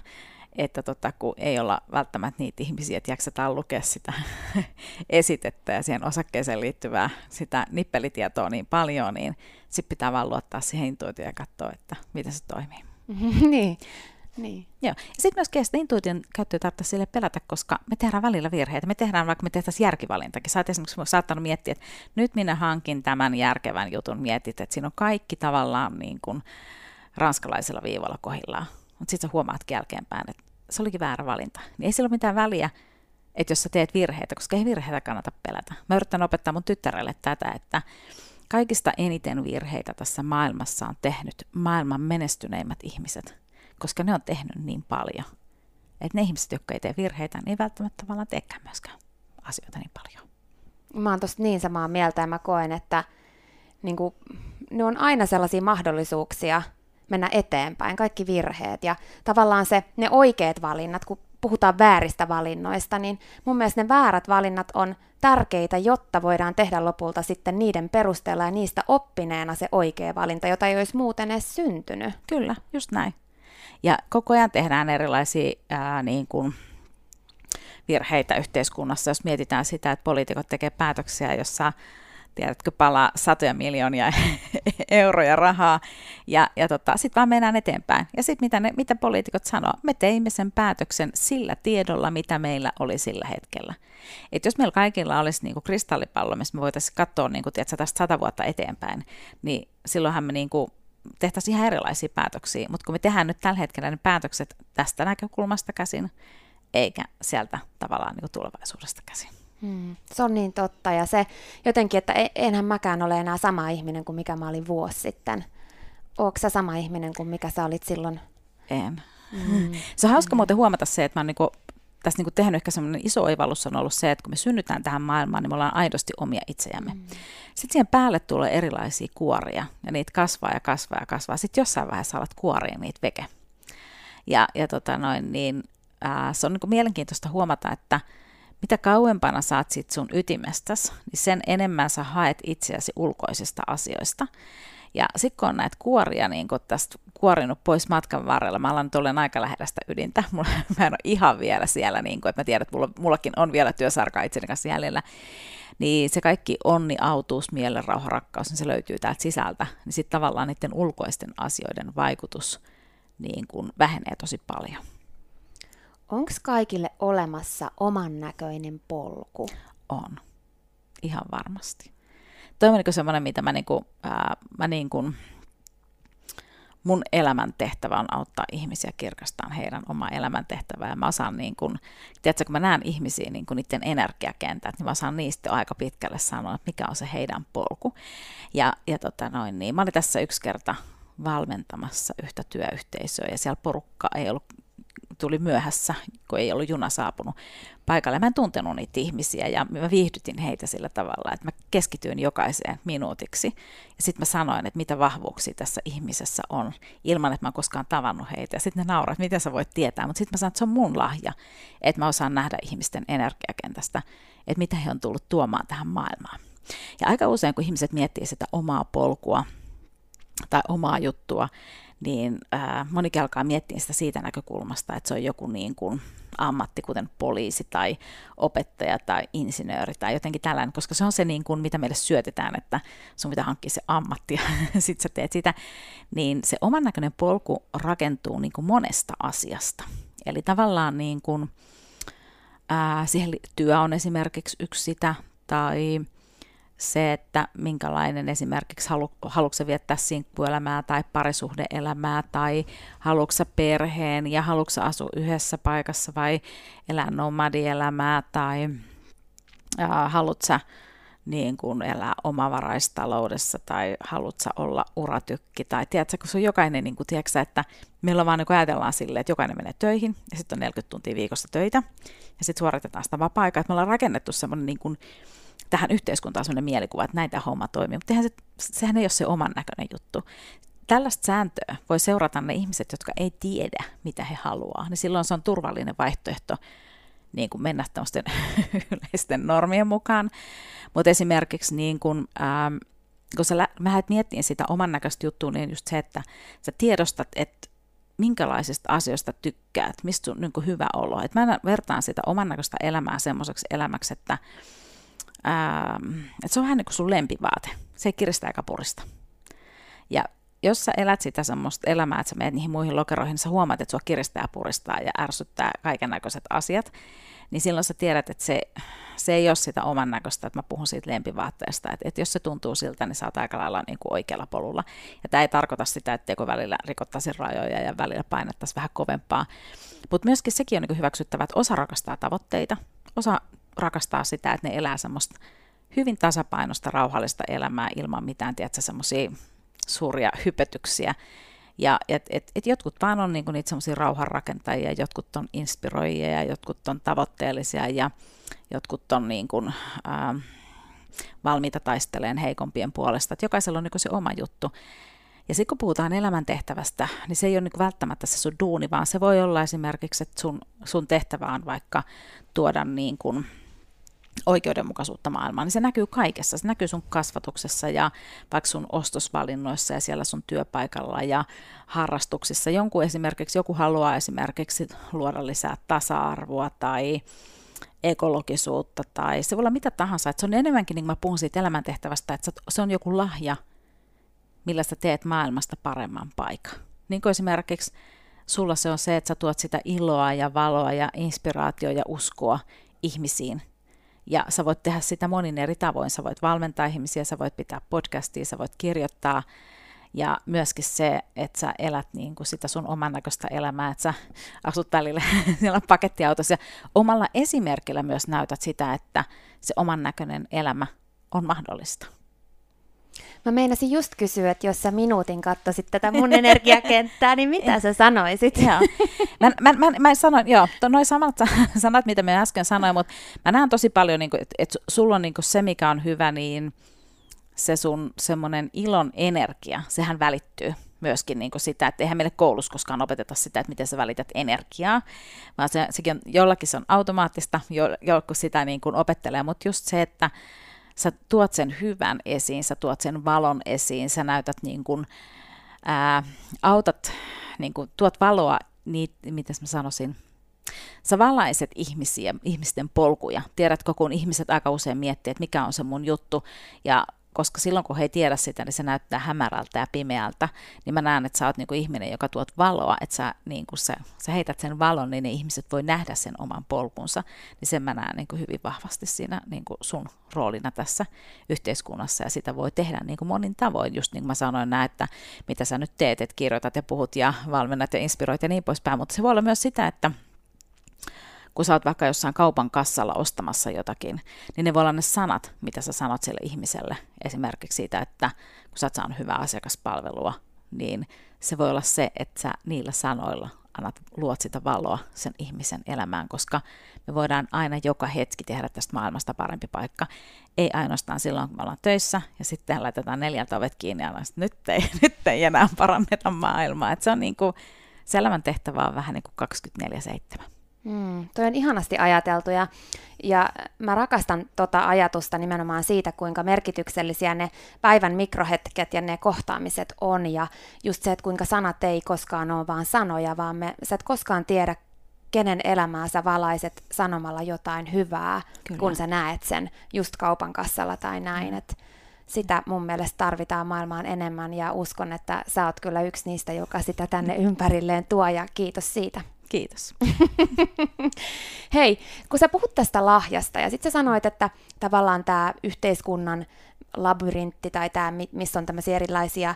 että tota, kun ei olla välttämättä niitä ihmisiä, että jaksetaan lukea sitä esitettä ja siihen osakkeeseen liittyvää sitä nippelitietoa niin paljon, niin sitten pitää vaan luottaa siihen intuitioon ja katsoa, että miten se toimii. niin. Niin. Joo. Sitten myös kestä intuition käyttöä tarvitsee sille pelätä, koska me tehdään välillä virheitä. Me tehdään vaikka me tehtäisiin järkivalintakin. Sä oot esimerkiksi saattanut miettiä, että nyt minä hankin tämän järkevän jutun. Mietit, että siinä on kaikki tavallaan niin kuin ranskalaisella viivalla kohillaan. Mutta sitten sä huomaat jälkeenpäin, että se olikin väärä valinta. Niin ei sillä ole mitään väliä, että jos sä teet virheitä, koska ei virheitä kannata pelätä. Mä yritän opettaa mun tyttärelle tätä, että kaikista eniten virheitä tässä maailmassa on tehnyt maailman menestyneimmät ihmiset – koska ne on tehnyt niin paljon. Että ne ihmiset, jotka ei tee virheitä, niin ei välttämättä tavallaan teekään myöskään asioita niin paljon. Mä oon tosta niin samaa mieltä ja mä koen, että niin kuin, ne on aina sellaisia mahdollisuuksia mennä eteenpäin, kaikki virheet ja tavallaan se, ne oikeat valinnat, kun puhutaan vääristä valinnoista, niin mun mielestä ne väärät valinnat on tärkeitä, jotta voidaan tehdä lopulta sitten niiden perusteella ja niistä oppineena se oikea valinta, jota ei olisi muuten edes syntynyt. Kyllä, just näin. Ja koko ajan tehdään erilaisia ää, niin kuin virheitä yhteiskunnassa, jos mietitään sitä, että poliitikot tekevät päätöksiä, jossa tiedätkö, palaa satoja miljoonia euroja rahaa, ja, ja tota, sitten vaan mennään eteenpäin. Ja sitten mitä, mitä poliitikot sanoo, me teimme sen päätöksen sillä tiedolla, mitä meillä oli sillä hetkellä. Et jos meillä kaikilla olisi niinku kristallipallo, missä me voitaisiin katsoa niinku, tiedätkö, tästä sata vuotta eteenpäin, niin silloinhan me niinku tehtäisiin ihan erilaisia päätöksiä, mutta kun me tehdään nyt tällä hetkellä ne päätökset tästä näkökulmasta käsin, eikä sieltä tavallaan niin tulevaisuudesta käsin. Hmm, se on niin totta ja se jotenkin, että e- enhän mäkään ole enää sama ihminen kuin mikä mä olin vuosi sitten. Oletko sä sama ihminen kuin mikä sä olit silloin? En. Mm. Se on hauska mm. muuten huomata se, että mä oon niin tässä niin kuin tehnyt ehkä semmoinen iso oivallus on ollut se, että kun me synnytään tähän maailmaan, niin me ollaan aidosti omia itseämme. Mm. Sitten siihen päälle tulee erilaisia kuoria, ja niitä kasvaa ja kasvaa ja kasvaa. Sitten jossain vaiheessa alat kuoria niitä veke. Ja, ja tota noin, niin, ää, se on niin kuin mielenkiintoista huomata, että mitä kauempana saat sit sun ytimestäsi, niin sen enemmän sä haet itseäsi ulkoisista asioista. Ja sitten kun on näitä kuoria niin kun tästä kuorinut pois matkan varrella, mä alan nyt olen aika lähellä sitä ydintä, mulla, mä en ole ihan vielä siellä, niin kun, että mä tiedän, että mulla, mullakin on vielä työsarka itseni kanssa jäljellä, niin se kaikki onni, autuus, mielen rauha, rakkaus, niin se löytyy täältä sisältä, niin sitten tavallaan niiden ulkoisten asioiden vaikutus niin kun vähenee tosi paljon. Onko kaikille olemassa oman näköinen polku? On. Ihan varmasti. Toi on niin semmoinen, mitä mä, niin kuin, ää, mä niin kuin, mun elämäntehtävä on auttaa ihmisiä kirkastamaan heidän oma elämäntehtävää. Ja mä osaan, niin kun, tiedätkö, kun mä näen ihmisiä niin kun niiden energiakentät, niin mä osaan niistä aika pitkälle sanoa, että mikä on se heidän polku. Ja, ja tota noin, niin mä olin tässä yksi kerta valmentamassa yhtä työyhteisöä ja siellä porukka ei ollut tuli myöhässä, kun ei ollut juna saapunut paikalle. Mä en tuntenut niitä ihmisiä ja mä viihdytin heitä sillä tavalla, että mä keskityin jokaiseen minuutiksi. Ja sitten mä sanoin, että mitä vahvuuksia tässä ihmisessä on, ilman että mä oon koskaan tavannut heitä. Ja sitten ne naurat, miten sä voit tietää. Mutta sitten mä sanoin, että se on mun lahja, että mä osaan nähdä ihmisten energiakentästä, että mitä he on tullut tuomaan tähän maailmaan. Ja aika usein, kun ihmiset miettii sitä omaa polkua tai omaa juttua, niin ää, monikin alkaa miettiä sitä siitä näkökulmasta, että se on joku niin kuin ammatti, kuten poliisi tai opettaja tai insinööri tai jotenkin tällainen, koska se on se, niin kuin, mitä meille syötetään, että sun pitää hankkia se ammatti ja sit sä teet sitä, niin se oman näköinen polku rakentuu niin kuin monesta asiasta. Eli tavallaan niin kuin, ää, siihen työ on esimerkiksi yksi sitä, tai se, että minkälainen esimerkiksi halu, haluatko viettää sinkkuelämää tai parisuhdeelämää tai haluatko perheen ja haluatko asua yhdessä paikassa vai elää nomadielämää tai äh, haluatko niin kuin elää omavaraistaloudessa tai haluatko olla uratykki tai tiedätkö, kun se on jokainen, niin kuin, tiedätkö, että meillä vaan niin ajatellaan silleen, että jokainen menee töihin ja sitten on 40 tuntia viikossa töitä ja sitten suoritetaan sitä vapaa-aikaa, että me ollaan rakennettu semmoinen niin kuin, tähän yhteiskuntaan sellainen mielikuva, että näitä homma toimii, mutta se, sehän ei ole se oman näköinen juttu. Tällaista sääntöä voi seurata ne ihmiset, jotka ei tiedä, mitä he haluaa, niin silloin se on turvallinen vaihtoehto niin kuin mennä tämmöisten yleisten normien mukaan. Mutta esimerkiksi niin kuin, ähm, kun sä lähdet miettimään sitä oman näköistä juttua, niin just se, että sä tiedostat, että minkälaisista asioista tykkäät, mistä on niin hyvä olo. Et mä vertaan sitä oman näköistä elämää semmoiseksi elämäksi, että ähm, että se on vähän niin kuin sun lempivaate. Se ei kiristä eikä purista. Ja jos sä elät sitä semmoista elämää, että sä menet niihin muihin lokeroihin, niin sä huomaat, että sua kiristää puristaa ja ärsyttää kaiken näköiset asiat, niin silloin sä tiedät, että se, se ei ole sitä oman näköistä, että mä puhun siitä lempivaatteesta. Että, että jos se tuntuu siltä, niin sä oot aika lailla niin kuin oikealla polulla. Ja tämä ei tarkoita sitä, että joko välillä rikottaisi rajoja ja välillä painettaisiin vähän kovempaa. Mutta myöskin sekin on niin hyväksyttävä, että osa rakastaa tavoitteita, osa rakastaa sitä, että ne elää semmoista hyvin tasapainosta, rauhallista elämää ilman mitään, tiedätkö, semmoisia suuria hypetyksiä. Ja et, et, et jotkut vaan on niinku niitä semmoisia rauhanrakentajia, jotkut on inspiroijia ja jotkut on tavoitteellisia ja jotkut on niinku, ää, valmiita taisteleen heikompien puolesta. Et jokaisella on niinku se oma juttu. Ja sitten kun puhutaan elämäntehtävästä, niin se ei ole niin välttämättä se sun duuni, vaan se voi olla esimerkiksi, että sun, sun tehtävä on vaikka tuoda niin kuin oikeudenmukaisuutta maailmaan, niin se näkyy kaikessa. Se näkyy sun kasvatuksessa ja vaikka sun ostosvalinnoissa ja siellä sun työpaikalla ja harrastuksissa. Jonkun esimerkiksi, joku haluaa esimerkiksi luoda lisää tasa-arvoa tai ekologisuutta tai se voi olla mitä tahansa. Että se on enemmänkin, niin kuin mä puhun siitä elämäntehtävästä, että se on joku lahja, millä sä teet maailmasta paremman paikan. Niin kuin esimerkiksi sulla se on se, että sä tuot sitä iloa ja valoa ja inspiraatio ja uskoa ihmisiin. Ja sä voit tehdä sitä monin eri tavoin. Sä voit valmentaa ihmisiä, sä voit pitää podcastia, sä voit kirjoittaa. Ja myöskin se, että sä elät niin kuin sitä sun oman näköistä elämää, että sä asut välillä siellä pakettiautossa. Ja omalla esimerkillä myös näytät sitä, että se oman näköinen elämä on mahdollista. Mä meinasin just kysyä, että jos sä minuutin katsoisit tätä mun energiakenttää, niin mitä sä sanoisit? Joo. Mä, mä, mä, mä sanoin, joo, noin samat sanat, mitä me äsken sanoin, mutta mä näen tosi paljon, niin että et sulla on niin se, mikä on hyvä, niin se sun semmoinen ilon energia, sehän välittyy. myöskin niin sitä, että eihän meille koulussa koskaan opeteta sitä, että miten sä välität energiaa, vaan se, sekin on, jollakin se on automaattista, jo, joku sitä niin kuin opettelee, mutta just se, että sä tuot sen hyvän esiin, sä tuot sen valon esiin, sä näytät niin kuin, ää, autat, niin kuin, tuot valoa, niin, miten mä sanoisin, Sä valaiset ihmisiä, ihmisten polkuja. Tiedätkö, kun ihmiset aika usein miettii, että mikä on se mun juttu, ja koska silloin kun he ei tiedä sitä, niin se näyttää hämärältä ja pimeältä, niin mä näen, että sä oot niinku ihminen, joka tuot valoa, että sä, niinku sä, sä heität sen valon, niin ne ihmiset voi nähdä sen oman polkunsa, niin sen mä näen niinku hyvin vahvasti siinä niinku sun roolina tässä yhteiskunnassa, ja sitä voi tehdä niinku monin tavoin, just niin kuin mä sanoin näin, että mitä sä nyt teet, että kirjoitat ja puhut ja valmennat ja inspiroit ja niin poispäin, mutta se voi olla myös sitä, että kun sä oot vaikka jossain kaupan kassalla ostamassa jotakin, niin ne voi olla ne sanat, mitä sä sanot sille ihmiselle. Esimerkiksi siitä, että kun sä oot saanut hyvää asiakaspalvelua, niin se voi olla se, että sä niillä sanoilla annat, luot sitä valoa sen ihmisen elämään, koska me voidaan aina joka hetki tehdä tästä maailmasta parempi paikka. Ei ainoastaan silloin, kun me ollaan töissä ja sitten laitetaan neljältä ovet kiinni ja ollaan, että nyt ei, nyt ei enää paranneta maailmaa. Et se on niin kuin, se elämän tehtävä on vähän niin kuin 24-7. Mm, toi on ihanasti ajateltu ja, ja mä rakastan tota ajatusta nimenomaan siitä, kuinka merkityksellisiä ne päivän mikrohetket ja ne kohtaamiset on ja just se, että kuinka sanat ei koskaan ole vaan sanoja, vaan me, sä et koskaan tiedä, kenen elämää sä valaiset sanomalla jotain hyvää, Kyllä. kun sä näet sen just kaupan kassalla tai näin. Mm. Et sitä mun mielestä tarvitaan maailmaan enemmän ja uskon, että sä oot kyllä yksi niistä, joka sitä tänne ympärilleen tuo ja kiitos siitä. Kiitos. Hei, kun sä puhut tästä lahjasta ja sitten sä sanoit, että tavallaan tämä yhteiskunnan labyrintti tai tämä, missä on tämmöisiä erilaisia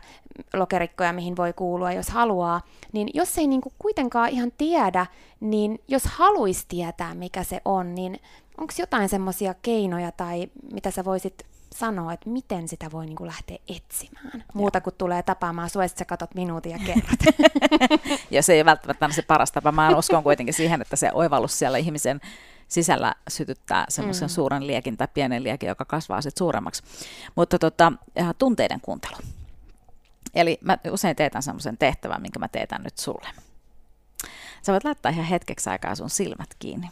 lokerikkoja, mihin voi kuulua, jos haluaa, niin jos ei niinku kuitenkaan ihan tiedä, niin jos haluaisi tietää, mikä se on, niin onko jotain semmoisia keinoja tai mitä sä voisit sanoa, että miten sitä voi niin kuin lähteä etsimään. Muuta kuin tulee tapaamaan sua, että sä katot minuutin ja kerrot. ja se ei välttämättä se paras tapa. Mä uskon kuitenkin siihen, että se oivallus siellä ihmisen sisällä sytyttää semmoisen mm. suuren liekin tai pienen liekin, joka kasvaa sitten suuremmaksi. Mutta tota, tunteiden kuuntelu. Eli mä usein teetän semmoisen tehtävän, minkä mä teetän nyt sulle. Sä voit laittaa ihan hetkeksi aikaa sun silmät kiinni.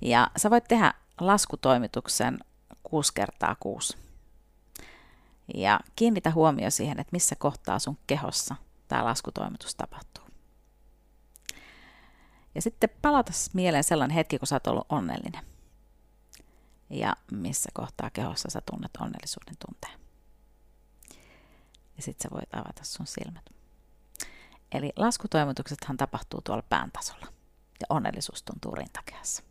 Ja sä voit tehdä laskutoimituksen 6 kertaa 6. Ja kiinnitä huomio siihen, että missä kohtaa sun kehossa tämä laskutoimitus tapahtuu. Ja sitten palata mieleen sellainen hetki, kun sä oot ollut onnellinen. Ja missä kohtaa kehossa sä tunnet onnellisuuden tunteen. Ja sitten sä voit avata sun silmät. Eli laskutoimituksethan tapahtuu tuolla pään tasolla. Ja onnellisuus tuntuu rintakehässä.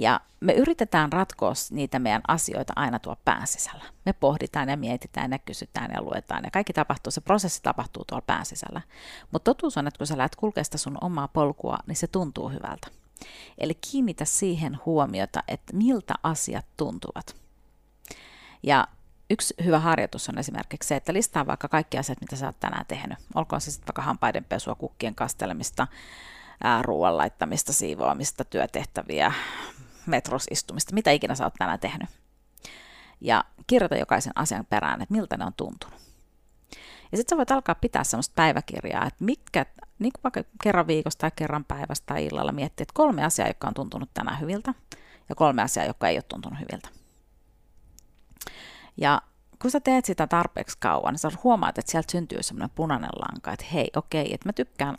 Ja me yritetään ratkoa niitä meidän asioita aina tuo pään sisällä. Me pohditaan ja mietitään ja kysytään ja luetaan ja kaikki tapahtuu, se prosessi tapahtuu tuolla pään sisällä. Mutta totuus on, että kun sä lähdet kulkea sitä sun omaa polkua, niin se tuntuu hyvältä. Eli kiinnitä siihen huomiota, että miltä asiat tuntuvat. Ja yksi hyvä harjoitus on esimerkiksi se, että listaa vaikka kaikki asiat, mitä sä oot tänään tehnyt. Olkoon se sitten vaikka hampaiden pesua, kukkien kastelemista, ruoan laittamista, siivoamista, työtehtäviä, metrosistumista, mitä ikinä sä oot tänään tehnyt. Ja kirjoita jokaisen asian perään, että miltä ne on tuntunut. Ja sitten sä voit alkaa pitää semmoista päiväkirjaa, että mitkä, niin kuin vaikka kerran viikosta tai kerran päivästä tai illalla miettiä, että kolme asiaa, jotka on tuntunut tänään hyviltä, ja kolme asiaa, jotka ei ole tuntunut hyviltä. Ja kun sä teet sitä tarpeeksi kauan, niin sä huomaat, että sieltä syntyy semmoinen punainen lanka, että hei, okei, että mä tykkään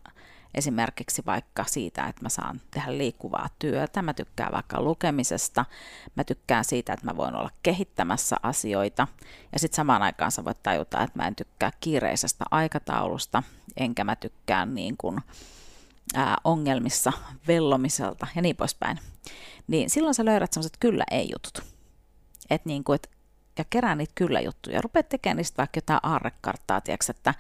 esimerkiksi vaikka siitä, että mä saan tehdä liikkuvaa työtä, mä tykkään vaikka lukemisesta, mä tykkään siitä, että mä voin olla kehittämässä asioita, ja sitten samaan aikaan sä voit tajuta, että mä en tykkää kiireisestä aikataulusta, enkä mä tykkään niin kuin, ongelmissa vellomiselta ja niin poispäin. Niin silloin sä löydät sellaiset kyllä-ei-jutut. Et niin kuin, et, ja kerää niitä kyllä-juttuja. Rupeat tekemään niistä vaikka jotain aarrekarttaa, tiiäks, että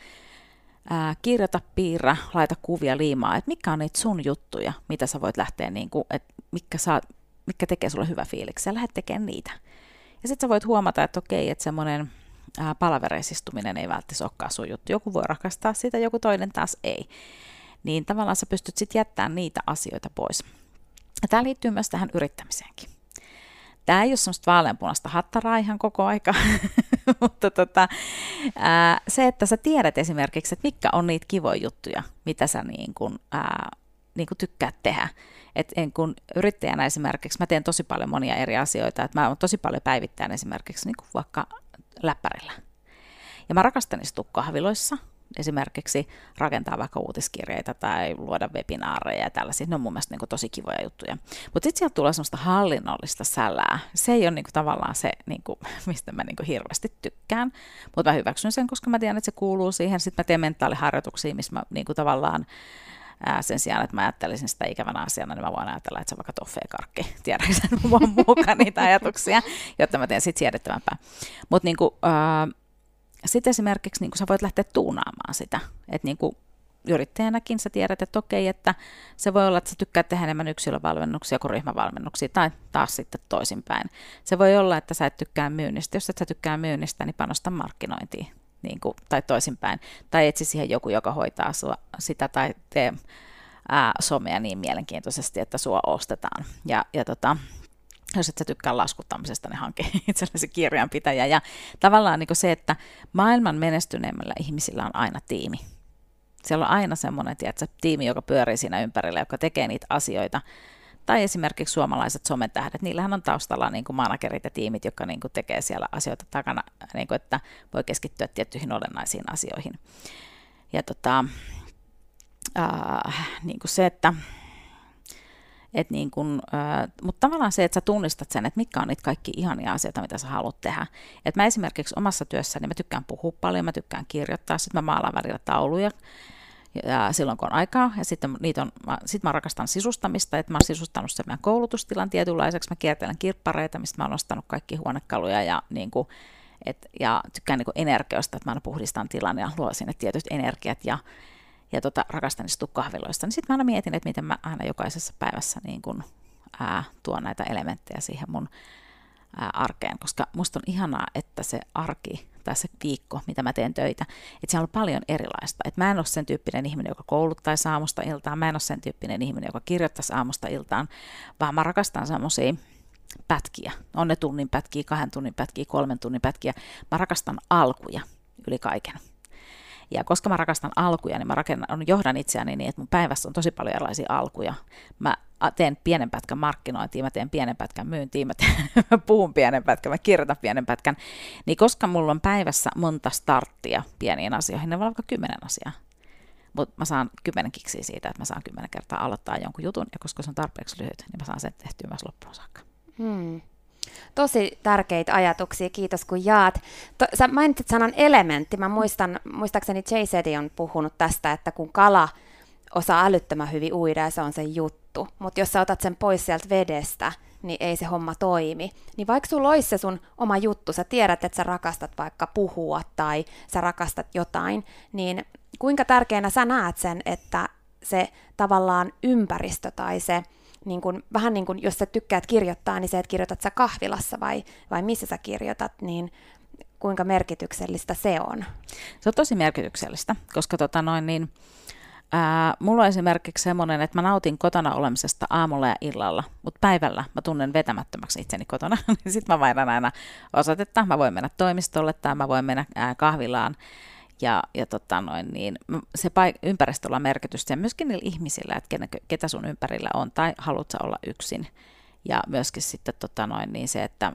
ää, kirjoita, piirrä, laita kuvia, liimaa, että mikä on niitä sun juttuja, mitä sä voit lähteä, niin kuin, että mikä, saa, mikä tekee sulle hyvä fiiliksi, ja lähdet tekemään niitä. Ja sitten sä voit huomata, että okei, että semmoinen palavereisistuminen ei välttämättä olekaan sun juttu. Joku voi rakastaa sitä, joku toinen taas ei. Niin tavallaan sä pystyt sitten jättämään niitä asioita pois. Ja tämä liittyy myös tähän yrittämiseenkin. Tämä ei ole semmoista vaaleanpunaista hattaraa ihan koko aika, mutta tota, ää, se, että sä tiedät esimerkiksi, että mitkä on niitä kivoja juttuja, mitä sä niin kun, ää, niin kun tykkäät tehdä. Et en kun yrittäjänä esimerkiksi, mä teen tosi paljon monia eri asioita, että mä oon tosi paljon päivittäin esimerkiksi niin kuin vaikka läppärillä. Ja mä rakastan istua kahviloissa, esimerkiksi rakentaa vaikka uutiskirjeitä tai luoda webinaareja ja tällaisia. Ne on mun mielestä niin tosi kivoja juttuja. Mutta sitten sieltä tulee semmoista hallinnollista sälää. Se ei ole niin kuin, tavallaan se, niin kuin, mistä mä niin kuin, hirveästi tykkään. Mutta mä hyväksyn sen, koska mä tiedän, että se kuuluu siihen. Sitten mä teen mentaaliharjoituksia, missä mä niin kuin, tavallaan ää, sen sijaan, että mä ajattelisin sitä ikävänä asiana, niin mä voin ajatella, että se on vaikka toffee-karkki. Tiedätkö sen muun mukaan niitä ajatuksia, jotta mä teen sitten siedettävämpää. Mutta niin sitten esimerkiksi niin sä voit lähteä tuunaamaan sitä. Että niin yrittäjänäkin sä tiedät, että okei, että se voi olla, että sä tykkäät tehdä enemmän yksilövalmennuksia kuin ryhmävalmennuksia, tai taas sitten toisinpäin. Se voi olla, että sä et tykkää myynnistä. Jos et sä tykkää myynnistä, niin panosta markkinointiin, niin kuin, tai toisinpäin. Tai etsi siihen joku, joka hoitaa sua, sitä, tai tee ää, somea niin mielenkiintoisesti, että sua ostetaan. Ja, ja tota, jos et sä tykkää laskuttamisesta, niin hanke itsellesi kirjanpitäjä. Ja tavallaan niin se, että maailman menestyneimmillä ihmisillä on aina tiimi. Siellä on aina semmoinen tiedätkö, tiimi, joka pyörii siinä ympärillä, joka tekee niitä asioita. Tai esimerkiksi suomalaiset sometähdet, niillähän on taustalla niin kuin managerit ja tiimit, jotka niin kuin tekee siellä asioita takana, niin kuin, että voi keskittyä tiettyihin olennaisiin asioihin. Ja tota, äh, niin kuin se, että et niin kun, äh, mutta tavallaan se, että sä tunnistat sen, että mitkä on niitä kaikki ihania asioita, mitä sä haluat tehdä. Et mä esimerkiksi omassa työssäni, mä tykkään puhua paljon, mä tykkään kirjoittaa, sitten mä maalaan välillä tauluja, ja silloin kun on aikaa, ja sitten niitä on, mä, sit mä rakastan sisustamista, että mä oon sisustanut sen meidän koulutustilan tietynlaiseksi, mä kiertelen kirppareita, mistä mä oon ostanut kaikki huonekaluja, ja, niin kuin, et, ja tykkään niin energioista, että mä aina puhdistan tilan ja luo sinne tietyt energiat, ja ja tota, rakastan istua kahviloista, niin sitten mä aina mietin, että miten mä aina jokaisessa päivässä niin kun, ää, tuon näitä elementtejä siihen mun ää, arkeen, koska musta on ihanaa, että se arki tai se viikko, mitä mä teen töitä, että siellä on paljon erilaista. Että mä en ole sen tyyppinen ihminen, joka kouluttaisi aamusta iltaan, mä en ole sen tyyppinen ihminen, joka kirjoittaisi aamusta iltaan, vaan mä rakastan semmoisia pätkiä. On ne tunnin pätkiä, kahden tunnin pätkiä, kolmen tunnin pätkiä. Mä rakastan alkuja yli kaiken. Ja koska mä rakastan alkuja, niin mä rakennan, johdan itseäni niin, että mun päivässä on tosi paljon erilaisia alkuja. Mä teen pienen pätkän markkinointia, mä teen pienen pätkän myyntiä, mä, teen, mä puhun pienen pätkän, mä kirjoitan pienen pätkän. Niin koska mulla on päivässä monta starttia pieniin asioihin, ne voi olla kymmenen asiaa. Mutta mä saan kymmenen kiksiä siitä, että mä saan kymmenen kertaa aloittaa jonkun jutun, ja koska se on tarpeeksi lyhyt, niin mä saan sen tehtyä myös loppuun saakka. Hmm. Tosi tärkeitä ajatuksia, kiitos kun jaat. To, sä mainitsit sanan elementti. Mä muistan, muistaakseni Jay Sedi on puhunut tästä, että kun kala osaa älyttömän hyvin uida ja se on se juttu, mutta jos sä otat sen pois sieltä vedestä, niin ei se homma toimi. Niin vaikka sulla olisi se sun oma juttu, sä tiedät, että sä rakastat vaikka puhua tai sä rakastat jotain, niin kuinka tärkeänä sä näet sen, että se tavallaan ympäristö tai se niin kuin, vähän niin kuin, jos sä tykkäät kirjoittaa, niin se, että kirjoitat sä kahvilassa vai, vai missä sä kirjoitat, niin kuinka merkityksellistä se on? Se on tosi merkityksellistä, koska tota noin, niin, ää, mulla on esimerkiksi semmoinen, että mä nautin kotona olemisesta aamulla ja illalla, mutta päivällä mä tunnen vetämättömäksi itseni kotona, niin sitten mä vaihdan aina osoitetta, mä voin mennä toimistolle tai mä voin mennä ää, kahvilaan, ja, ja tota noin, niin se paik- ympäristöllä on merkitystä ja myöskin niillä ihmisillä, että ketä, ketä sun ympärillä on tai haluat olla yksin. Ja myöskin sitten tota noin, niin se, että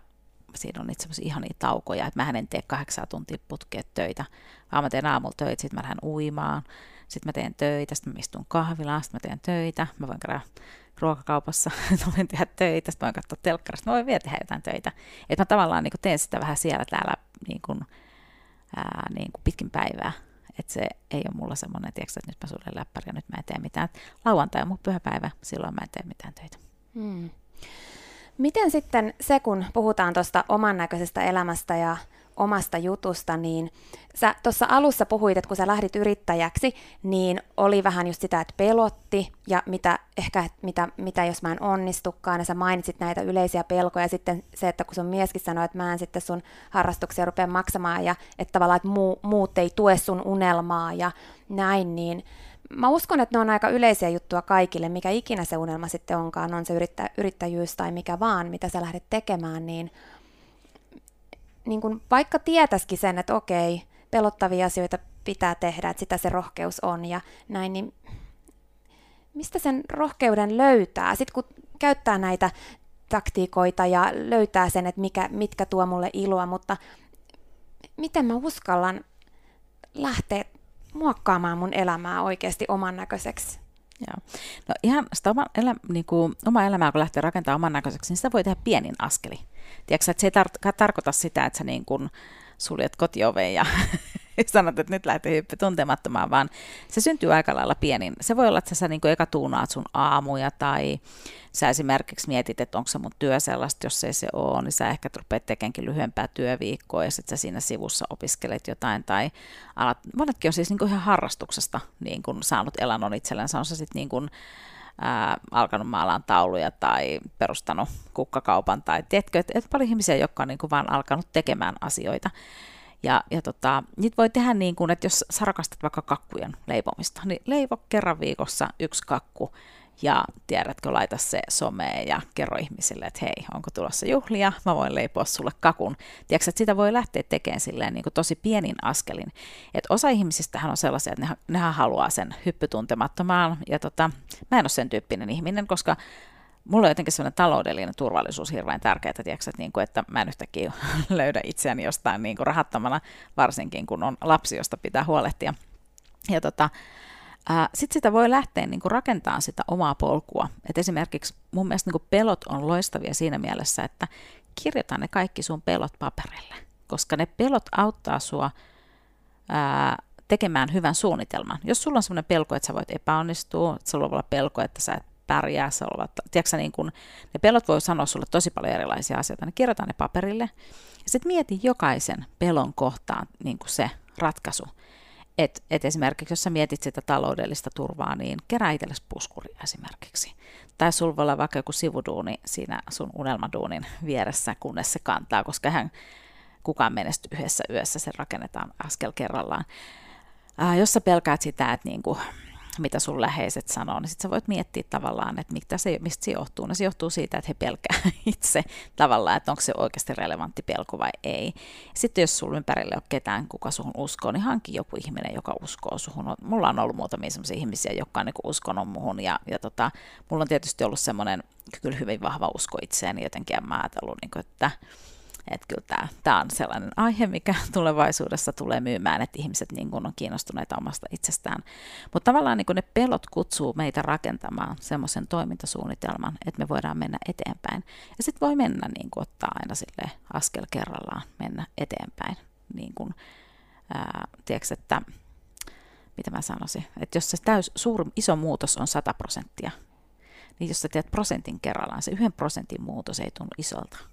siinä on niitä semmoisia ihania taukoja, että mä en tee kahdeksan tuntia putkea töitä, vaan mä teen aamulla töitä, sitten mä lähden uimaan, sitten mä teen töitä, sitten mä istun kahvilaan, sitten mä teen töitä, mä voin käydä ruokakaupassa, mä voin tehdä töitä, sitten mä voin katsoa telkkarista, mä voin vielä tehdä jotain töitä. Että mä tavallaan niin teen sitä vähän siellä täällä niin kuin, ää, niin kuin pitkin päivää. Että se ei ole mulla semmoinen, että nyt mä suljen läppäri ja nyt mä en tee mitään. Lauantai on mun pyhäpäivä, silloin mä en tee mitään töitä. Hmm. Miten sitten se, kun puhutaan tuosta oman näköisestä elämästä ja omasta jutusta, niin sä tuossa alussa puhuit, että kun sä lähdit yrittäjäksi, niin oli vähän just sitä, että pelotti ja mitä ehkä, että mitä, mitä jos mä en onnistukaan, ja sä mainitsit näitä yleisiä pelkoja, ja sitten se, että kun sun mieskin sanoi, että mä en sitten sun harrastuksia rupea maksamaan, ja että tavallaan, että muu, muut ei tue sun unelmaa ja näin, niin mä uskon, että ne on aika yleisiä juttuja kaikille, mikä ikinä se unelma sitten onkaan, on se yrittä, yrittäjyys tai mikä vaan, mitä sä lähdet tekemään, niin, niin kun vaikka tietäisikin sen, että okei, pelottavia asioita pitää tehdä, että sitä se rohkeus on ja näin, niin mistä sen rohkeuden löytää? Sitten kun käyttää näitä taktiikoita ja löytää sen, että mikä, mitkä tuo mulle iloa, mutta miten mä uskallan lähteä muokkaamaan mun elämää oikeasti oman näköiseksi? Joo. No ihan sitä oma, elä, niin kuin, oma elämää, kun lähtee rakentamaan oman näköiseksi, niin sitä voi tehdä pienin askeli. Tiedätkö, että se ei tar- tarkoita sitä, että sä niin kuin suljet kotioveen ja sanot, että nyt lähtee hyppy tuntemattomaan, vaan se syntyy aika lailla pienin. Se voi olla, että sä niin eka tuunaat sun aamuja tai sä esimerkiksi mietit, että onko se mun työ sellaista, jos ei se ole, niin sä ehkä rupeat tekemään lyhyempää työviikkoa ja sitten sä siinä sivussa opiskelet jotain tai alat, monetkin on siis niin ihan harrastuksesta niin kuin saanut elannon itsellensä, on se sitten niin kuin, ää, alkanut maalaan tauluja tai perustanut kukkakaupan tai tiedätkö, että, että paljon ihmisiä, jotka on niin kuin vaan alkanut tekemään asioita. Ja, ja tota, niitä voi tehdä niin kuin, että jos sä rakastat vaikka kakkujen leipomista, niin leivo kerran viikossa yksi kakku ja tiedätkö, laita se someen ja kerro ihmisille, että hei, onko tulossa juhlia, mä voin leipoa sulle kakun. Tiedätkö, että sitä voi lähteä tekemään silleen niin kuin tosi pienin askelin. Että osa ihmisistähän on sellaisia, että ne, nehän haluaa sen hyppytuntemattomaan, ja tota, mä en ole sen tyyppinen ihminen, koska mulla on jotenkin sellainen taloudellinen turvallisuus hirveän tärkeää, tiedätkö, että, niin kuin, että mä en yhtäkkiä löydä itseäni jostain niin kuin rahattomana, varsinkin kun on lapsi, josta pitää huolehtia. Ja tota, sitten sitä voi lähteä niin kuin rakentamaan sitä omaa polkua. Et esimerkiksi mun mielestä niin kuin pelot on loistavia siinä mielessä, että kirjoita ne kaikki sun pelot paperille, koska ne pelot auttaa sua ää, tekemään hyvän suunnitelman. Jos sulla on sellainen pelko, että sä voit epäonnistua, että sulla voi olla pelko, että sä et pärjää, sä ovat, tiedätkö, niin kun, ne pelot voi sanoa sulle tosi paljon erilaisia asioita, niin kirjoita ne paperille. Ja sitten mieti jokaisen pelon kohtaan niin kuin se ratkaisu. Et, et esimerkiksi jos sä mietit sitä taloudellista turvaa, niin kerää itsellesi puskuria esimerkiksi. Tai sulla voi olla vaikka joku sivuduuni siinä sun unelmaduunin vieressä, kunnes se kantaa, koska hän kukaan menesty yhdessä yössä, se rakennetaan askel kerrallaan. Ää, jos sä pelkäät sitä, että niinku, mitä sun läheiset sanoo, niin sitten sä voit miettiä tavallaan, että mitä se, mistä se johtuu. No se johtuu siitä, että he pelkää itse tavallaan, että onko se oikeasti relevantti pelko vai ei. Sitten jos sulla ympärille on ketään, kuka suhun uskoo, niin hanki joku ihminen, joka uskoo suhun. Mulla on ollut muutamia sellaisia ihmisiä, jotka on niin uskonut muhun ja, ja tota, mulla on tietysti ollut semmoinen kyllä hyvin vahva usko itseäni jotenkin ja mä ajatellut, niin kuin, että että kyllä tämä, tämä on sellainen aihe, mikä tulevaisuudessa tulee myymään, että ihmiset niin kuin on kiinnostuneita omasta itsestään. Mutta tavallaan niin kuin ne pelot kutsuu meitä rakentamaan semmoisen toimintasuunnitelman, että me voidaan mennä eteenpäin. Ja sitten voi mennä niin kuin ottaa aina sille askel kerrallaan mennä eteenpäin. Niin kuin, ää, tiedätkö, että mitä mä sanoisin, että jos se täys, suuri, iso muutos on 100 prosenttia, niin jos sä teet prosentin kerrallaan, se yhden prosentin muutos ei tunnu isolta.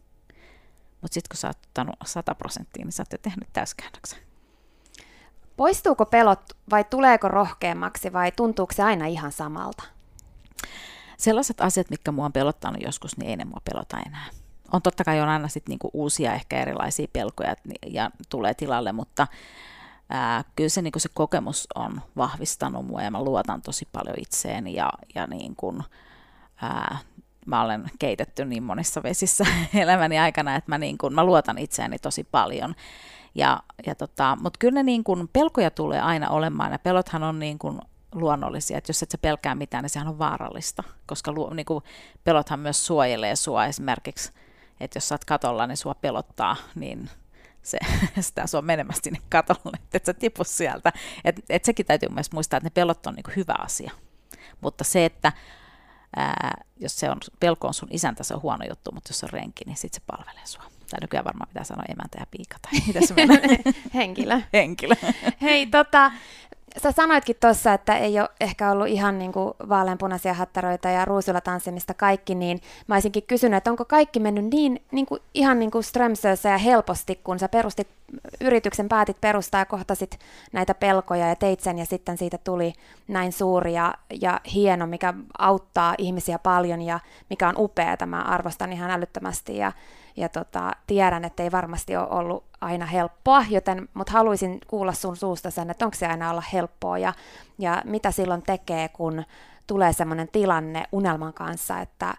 Mutta sitten kun sä oot ottanut 100 prosenttia, niin sä oot jo tehnyt täyskäännöksen. Poistuuko pelot vai tuleeko rohkeammaksi vai tuntuuko se aina ihan samalta? Sellaiset asiat, mitkä mua on pelottanut joskus, niin ei ne mua pelota enää. On totta kai on aina sit niinku uusia ehkä erilaisia pelkoja ja tulee tilalle, mutta ää, kyllä se, niinku se kokemus on vahvistanut mua ja mä luotan tosi paljon itseeni ja, ja niin kun, ää, mä olen keitetty niin monissa vesissä elämäni aikana, että mä, niin kun, mä luotan itseäni tosi paljon. Ja, ja tota, Mutta kyllä ne niin kun, pelkoja tulee aina olemaan, ja pelothan on niin kun, luonnollisia, että jos et sä pelkää mitään, niin sehän on vaarallista, koska lu, niin kun, pelothan myös suojelee sua esimerkiksi, että jos sä oot katolla, niin sua pelottaa, niin se, sitä sua menemässä sinne katolle, että et sä tipu sieltä. Et, et sekin täytyy myös muistaa, että ne pelot on niin hyvä asia. Mutta se, että ää, jos se on, pelko on sun isäntä, se on huono juttu, mutta jos se on renki, niin sitten se palvelee sua. Tai nykyään varmaan pitää sanoa emäntä ja piika, tai mitä se Henkilö. Henkilö. Hei, tota, sä sanoitkin tuossa, että ei ole ehkä ollut ihan niin kuin vaaleanpunaisia hattaroita ja ruusulla tanssimista kaikki, niin mä olisinkin kysynyt, että onko kaikki mennyt niin, niin kuin, ihan niin kuin Strömsössä ja helposti, kun sä perustit yrityksen, päätit perustaa ja kohtasit näitä pelkoja ja teit sen ja sitten siitä tuli näin suuri ja, ja hieno, mikä auttaa ihmisiä paljon ja mikä on upea, mä arvostan ihan älyttömästi. Ja, ja tota, tiedän, että ei varmasti ole ollut aina helppoa, joten, mutta haluaisin kuulla sun suusta sen, että onko se aina olla helppoa ja, ja mitä silloin tekee, kun tulee sellainen tilanne unelman kanssa, että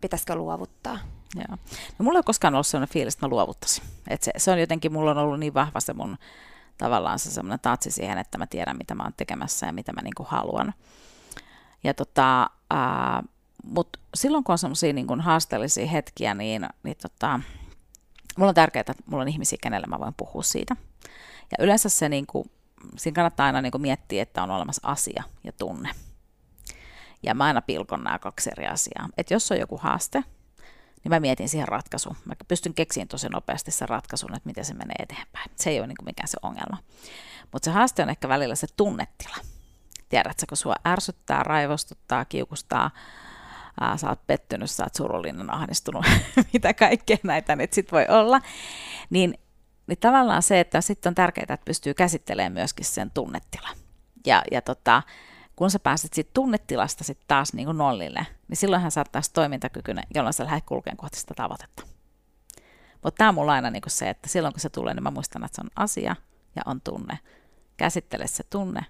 pitäisikö luovuttaa. Joo. No, mulla ei ole koskaan ollut sellainen fiilis, että mä luovuttaisin. Et se, se on jotenkin, mulla on ollut niin vahva se mun tavallaan se semmoinen tatsi siihen, että mä tiedän, mitä mä oon tekemässä ja mitä mä niin kuin haluan. Ja tota, ää, mutta silloin kun on semmoisia niin haasteellisia hetkiä, niin, niin tota, mulla on tärkeää, että mulla on ihmisiä, kenelle mä voin puhua siitä. Ja yleensä se, niin kuin, siinä kannattaa aina niin kuin miettiä, että on olemassa asia ja tunne. Ja mä aina pilkon nämä kaksi eri asiaa. Että jos on joku haaste, niin mä mietin siihen ratkaisun. Mä pystyn keksiin tosi nopeasti sen ratkaisun, että miten se menee eteenpäin. Se ei ole niin kuin mikään se ongelma. Mutta se haaste on ehkä välillä se tunnetila. Tiedätkö, kun sua ärsyttää, raivostuttaa, kiukustaa, ää, sä oot pettynyt, sä oot surullinen, ahdistunut, mitä kaikkea näitä nyt sit voi olla, niin, niin tavallaan se, että sitten on tärkeää, että pystyy käsittelemään myöskin sen tunnetilan. Ja, ja tota, kun sä pääset siitä tunnetilasta sitten taas niin kuin nollille, niin silloinhan sä oot taas toimintakykyinen, jolloin sä lähdet kulkeen kohti sitä tavoitetta. Mutta tämä on mulla aina niin kuin se, että silloin kun se tulee, niin mä muistan, että se on asia ja on tunne. Käsittele se tunne,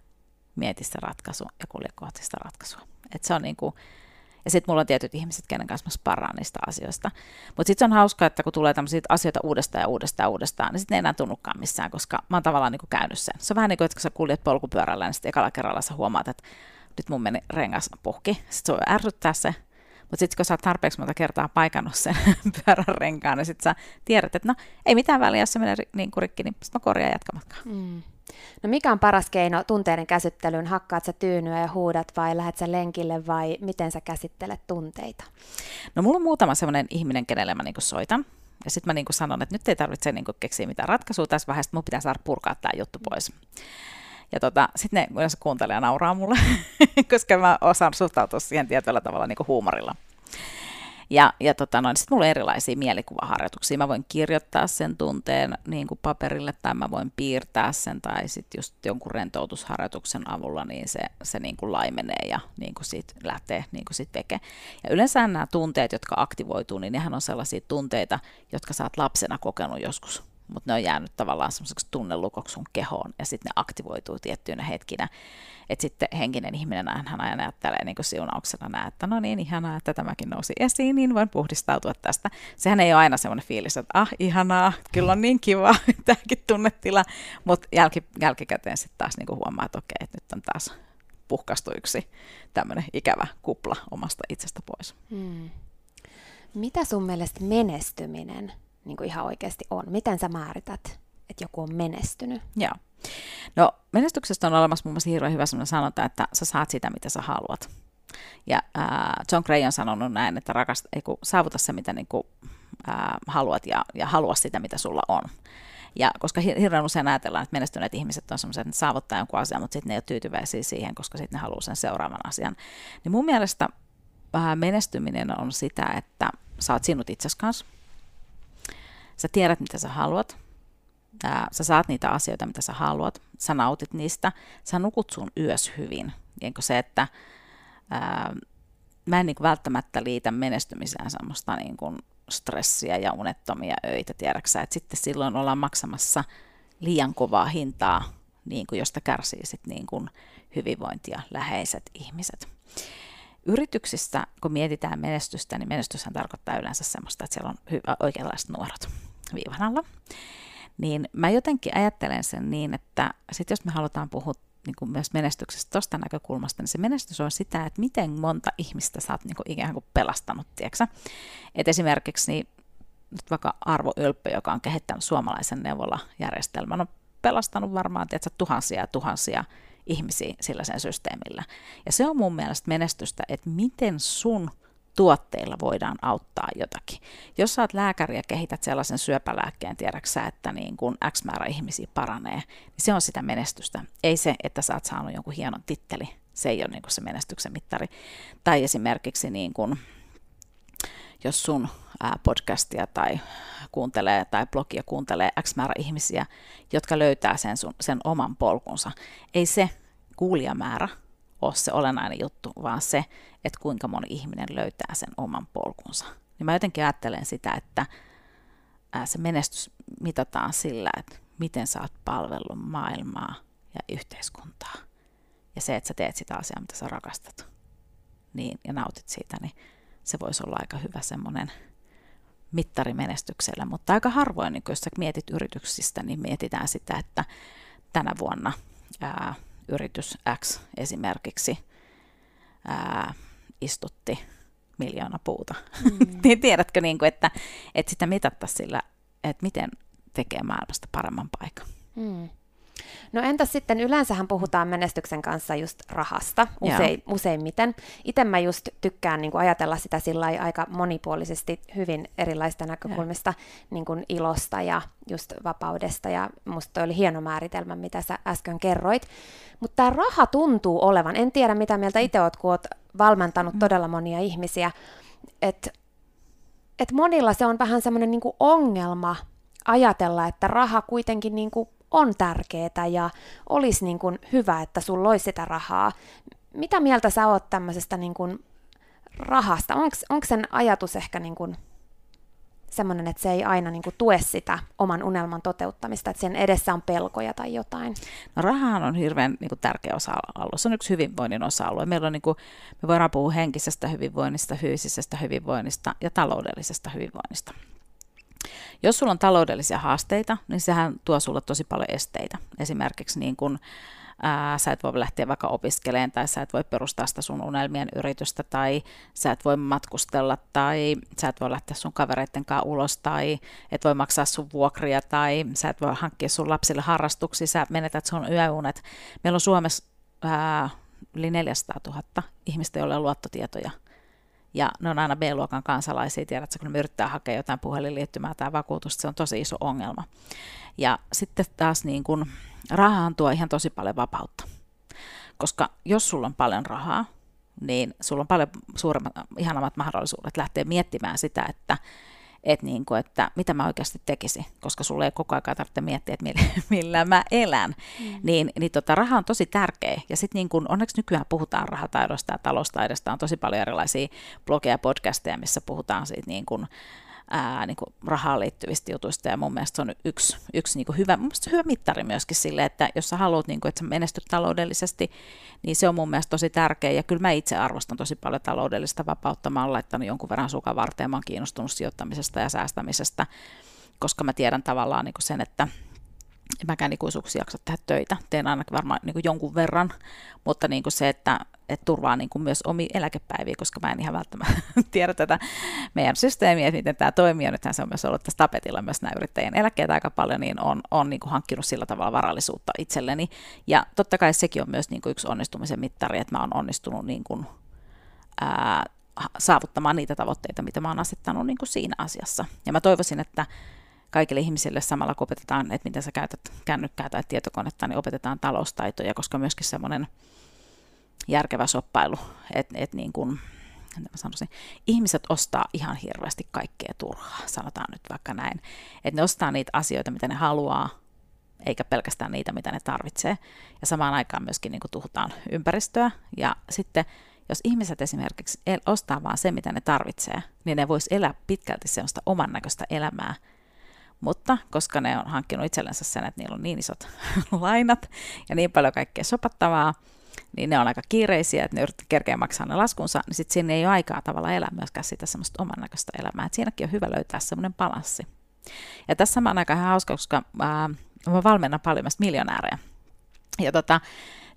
mieti se ratkaisu ja kulje kohti sitä ratkaisua. Et se on niin kuin, ja sitten mulla on tietyt ihmiset, kenen kanssa mä sparraan niistä asioista. Mutta sitten se on hauskaa, että kun tulee tämmöisiä asioita uudestaan ja uudestaan ja uudestaan, niin sitten ne ei enää tunnukaan missään, koska mä oon tavallaan niin käynyt sen. Se on vähän niin kuin, että kun sä kuljet polkupyörällä, niin sitten ekalla kerralla sä huomaat, että nyt mun meni rengas puhki. Sitten se voi ärsyttää se, mutta sitten kun sä oot tarpeeksi monta kertaa paikannut sen pyörän renkaan, niin sitten sä tiedät, että no ei mitään väliä, jos se menee niin kuin rikki, niin sitten mä korjaan jatkamatkaa. Mm. No mikä on paras keino tunteiden käsittelyyn? Hakkaat sä tyynyä ja huudat vai lähdet sä lenkille vai miten sä käsittelet tunteita? No mulla on muutama sellainen ihminen, kenelle mä niinku soitan. Ja sitten mä niinku sanon, että nyt ei tarvitse niinku keksiä mitään ratkaisua tässä vaiheessa, mun pitää saada purkaa tämä juttu pois. Ja tota, sitten ne yleensä kuuntelee ja nauraa mulle, koska mä osaan suhtautua siihen tietyllä tavalla niinku huumorilla. Ja, ja tota noin, sitten mulla on erilaisia mielikuvaharjoituksia. Mä voin kirjoittaa sen tunteen niin kuin paperille tai mä voin piirtää sen tai sitten just jonkun rentoutusharjoituksen avulla niin se, se niin kuin laimenee ja niin kuin siitä lähtee niin kuin sit veke. Ja yleensä nämä tunteet, jotka aktivoituu, niin nehän on sellaisia tunteita, jotka sä oot lapsena kokenut joskus mutta ne on jäänyt tavallaan semmoiseksi tunnelukoksi sun kehoon, ja sitten ne aktivoituu tiettyinä hetkinä. Että sitten henkinen ihminen hän aina ajattelee niin siunauksena nää, että no niin, ihanaa, että tämäkin nousi esiin, niin voin puhdistautua tästä. Sehän ei ole aina semmoinen fiilis, että ah, ihanaa, kyllä on niin kiva, tämäkin tunnetila, mutta jälki, jälkikäteen sitten taas niin huomaa, että okei, että nyt on taas puhkastu yksi tämmöinen ikävä kupla omasta itsestä pois. Hmm. Mitä sun mielestä menestyminen niin kuin ihan oikeasti on? Miten sä määrität, että joku on menestynyt? Joo. No menestyksestä on olemassa mun mielestä hirveän hyvä sellainen sanonta, että sä saat sitä, mitä sä haluat. Ja äh, John Gray on sanonut näin, että rakasta, ei kun saavuta se, mitä niin kuin, äh, haluat ja, ja halua sitä, mitä sulla on. Ja koska hirveän usein ajatellaan, että menestyneet ihmiset on sellaisia, että ne saavuttaa jonkun asian, mutta sitten ne ei ole tyytyväisiä siihen, koska sitten ne haluaa sen seuraavan asian. Niin mun mielestä äh, menestyminen on sitä, että sä oot sinut itsesi kanssa, Sä tiedät, mitä sä haluat. Sä saat niitä asioita, mitä sä haluat. Sä nautit niistä. Sä nukut sun yös hyvin. Niin se, että ää, mä en niin välttämättä liitä menestymiseen semmoista niin kuin stressiä ja unettomia öitä, tiedäksä, että sitten silloin ollaan maksamassa liian kovaa hintaa, niin kuin josta kärsii sit niin kuin hyvinvointia läheiset ihmiset. Yrityksissä, kun mietitään menestystä, niin menestyshän tarkoittaa yleensä semmoista, että siellä on hyvä, oikeanlaiset nuorot viivan alla. Niin mä jotenkin ajattelen sen niin, että sit jos me halutaan puhua niin kuin myös menestyksestä tuosta näkökulmasta, niin se menestys on sitä, että miten monta ihmistä sä oot niin kuin ikään kuin pelastanut, tiedätkö? Et esimerkiksi niin, nyt vaikka Arvo Ylppö, joka on kehittänyt suomalaisen neuvolajärjestelmän, on pelastanut varmaan tiedätkö, tuhansia ja tuhansia ihmisiä sillä sen systeemillä. Ja se on mun mielestä menestystä, että miten sun tuotteilla voidaan auttaa jotakin. Jos oot lääkäri ja kehität sellaisen syöpälääkkeen, tiedäksä, että niin kun X määrä ihmisiä paranee, niin se on sitä menestystä. Ei se, että sä oot saanut jonkun hienon titteli. Se ei ole niin se menestyksen mittari. Tai esimerkiksi niin kun, jos sun podcastia tai kuuntelee tai blogia kuuntelee X määrä ihmisiä, jotka löytää sen, sun, sen oman polkunsa. Ei se kuulijamäärä ole se olennainen juttu, vaan se, että kuinka moni ihminen löytää sen oman polkunsa. niin mä jotenkin ajattelen sitä, että se menestys mitataan sillä, että miten sä oot palvellut maailmaa ja yhteiskuntaa. Ja se, että sä teet sitä asiaa, mitä sä rakastat niin, ja nautit siitä, niin se voisi olla aika hyvä semmoinen mittari menestyksellä. Mutta aika harvoin, niin jos sä mietit yrityksistä, niin mietitään sitä, että tänä vuonna ää, yritys X esimerkiksi ää, istutti miljoona puuta. Mm. niin tiedätkö, niin kuin, että, että sitä mitattaisiin sillä, että miten tekee maailmasta paremman paikan. Mm. No entäs sitten, yleensähän puhutaan menestyksen kanssa just rahasta usein, useimmiten. Itse mä just tykkään niin kuin ajatella sitä sillä aika monipuolisesti hyvin erilaista näkökulmista, niin kuin ilosta ja just vapaudesta. Ja musta oli hieno määritelmä, mitä sä äsken kerroit. Mutta tämä raha tuntuu olevan, en tiedä mitä mieltä itse oot, kun oot valmentanut mm. todella monia ihmisiä, että et monilla se on vähän semmoinen niin ongelma ajatella, että raha kuitenkin niin kuin on tärkeää ja olisi niin kuin hyvä, että sulla olisi sitä rahaa. Mitä mieltä sä oot tämmöisestä niin kuin rahasta? Onko sen ajatus ehkä niin kuin semmoinen, että se ei aina niin kuin tue sitä oman unelman toteuttamista, että sen edessä on pelkoja tai jotain? No rahahan on hirveän niin kuin tärkeä osa-alue. Se on yksi hyvinvoinnin osa-alue. Meillä on, niin kuin, me voidaan puhua henkisestä hyvinvoinnista, fyysisestä hyvinvoinnista ja taloudellisesta hyvinvoinnista. Jos sulla on taloudellisia haasteita, niin sehän tuo sulle tosi paljon esteitä. Esimerkiksi niin kun, ää, sä et voi lähteä vaikka opiskeleen tai sä et voi perustaa sitä sun unelmien yritystä tai sä et voi matkustella tai sä et voi lähteä sun kavereitten kanssa ulos tai et voi maksaa sun vuokria tai sä et voi hankkia sun lapsille harrastuksia, sä menetät sun yöunet. Meillä on Suomessa ää, yli 400 000 ihmistä, joilla on luottotietoja ja ne on aina B-luokan kansalaisia, tiedätkö, kun ne yrittää hakea jotain puhelinliittymää tai vakuutusta, se on tosi iso ongelma. Ja sitten taas niin kun, rahaan tuo ihan tosi paljon vapautta. Koska jos sulla on paljon rahaa, niin sulla on paljon suuremmat, ihanammat mahdollisuudet lähteä miettimään sitä, että että, niin kuin, että mitä mä oikeasti tekisin, koska sulle ei koko ajan tarvitse miettiä, että millä, millä mä elän. Mm. Niin, niin tota, raha on tosi tärkeä. Ja sitten niin kuin, onneksi nykyään puhutaan rahataidosta ja taloustaidosta. On tosi paljon erilaisia blogeja ja podcasteja, missä puhutaan siitä niin kuin, ää, niin kuin rahaan liittyvistä jutuista, ja mun mielestä se on yksi, yksi niin kuin hyvä, mun mielestä hyvä mittari myöskin sille, että jos sä haluat, niin kuin, että sä menestyt taloudellisesti, niin se on mun mielestä tosi tärkeä, ja kyllä mä itse arvostan tosi paljon taloudellista vapautta, mä oon laittanut jonkun verran sukan varteen, mä oon kiinnostunut sijoittamisesta ja säästämisestä, koska mä tiedän tavallaan niin kuin sen, että en mäkään ikuisuuksia jaksa tehdä töitä. Teen ainakin varmaan niin kuin jonkun verran, mutta niin kuin se, että, että turvaa niin kuin myös omi eläkepäiviä, koska mä en ihan välttämättä tiedä tätä meidän systeemiä, että miten tämä toimii. Nythän se on myös ollut tässä tapetilla myös nämä yrittäjien eläkkeet aika paljon, niin on, on niin kuin hankkinut sillä tavalla varallisuutta itselleni. Ja totta kai sekin on myös niin kuin yksi onnistumisen mittari, että mä oon onnistunut niin kuin, ää, saavuttamaan niitä tavoitteita, mitä mä oon asettanut niin kuin siinä asiassa. Ja mä toivoisin, että kaikille ihmisille samalla kun opetetaan, että miten sä käytät kännykkää tai tietokonetta, niin opetetaan taloustaitoja, koska myöskin semmoinen järkevä soppailu, että et niin kuin, sanoisin, ihmiset ostaa ihan hirveästi kaikkea turhaa, sanotaan nyt vaikka näin. Että ne ostaa niitä asioita, mitä ne haluaa, eikä pelkästään niitä, mitä ne tarvitsee. Ja samaan aikaan myöskin niin kuin tuhutaan ympäristöä. Ja sitten jos ihmiset esimerkiksi ostaa vaan se, mitä ne tarvitsee, niin ne vois elää pitkälti sellaista oman näköistä elämää, mutta koska ne on hankkinut itsellensä sen, että niillä on niin isot lainat ja niin paljon kaikkea sopattavaa, niin ne on aika kiireisiä, että ne yrittävät kerkeä maksaa ne laskunsa, niin sitten siinä ei ole aikaa tavalla elää myöskään sitä semmoista oman näköistä elämää. Et siinäkin on hyvä löytää semmoinen balanssi. Ja tässä samaan aikaan ihan hauska, koska ää, mä valmennan paljon myös miljonäärejä. Ja tota,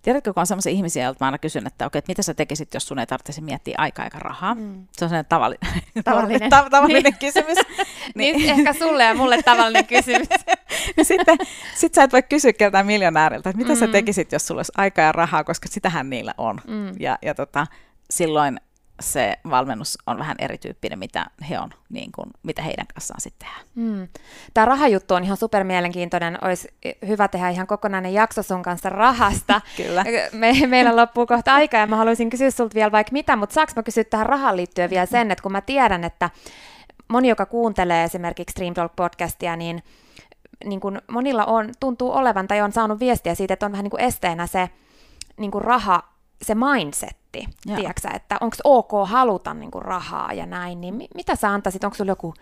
Tiedätkö, kun on sellaisia ihmisiä, joilta mä aina kysyn, että okei, että mitä sä tekisit, jos sun ei tarvitsisi miettiä aikaa eikä rahaa? Mm. Se on sellainen tavallinen, tavallinen. ta- tavallinen niin. kysymys. niin. niin. ehkä sulle ja mulle tavallinen kysymys. ja sitten sit sä et voi kysyä keltään miljonääriltä, että mitä mm. sä tekisit, jos sulla olisi aikaa ja rahaa, koska sitähän niillä on. Mm. Ja, ja tota, silloin se valmennus on vähän erityyppinen, mitä he on, niin kuin, mitä heidän kanssaan sitten tehdään. Mm. Tämä rahajuttu on ihan super mielenkiintoinen. Olisi hyvä tehdä ihan kokonainen jakso sun kanssa rahasta. Kyllä. Me, meillä loppuu kohta aika ja mä haluaisin kysyä sulta vielä vaikka mitä, mutta saanko mä kysyä tähän rahaan liittyen vielä sen, että kun mä tiedän, että moni, joka kuuntelee esimerkiksi Stream Talk-podcastia, niin, niin kuin monilla on, tuntuu olevan tai on saanut viestiä siitä, että on vähän niin kuin esteenä se niin kuin raha, se mindset mindsetti, tiedätkö, että onko ok haluta niin kuin rahaa ja näin, niin mi- mitä sä antaisit, onko sulla joku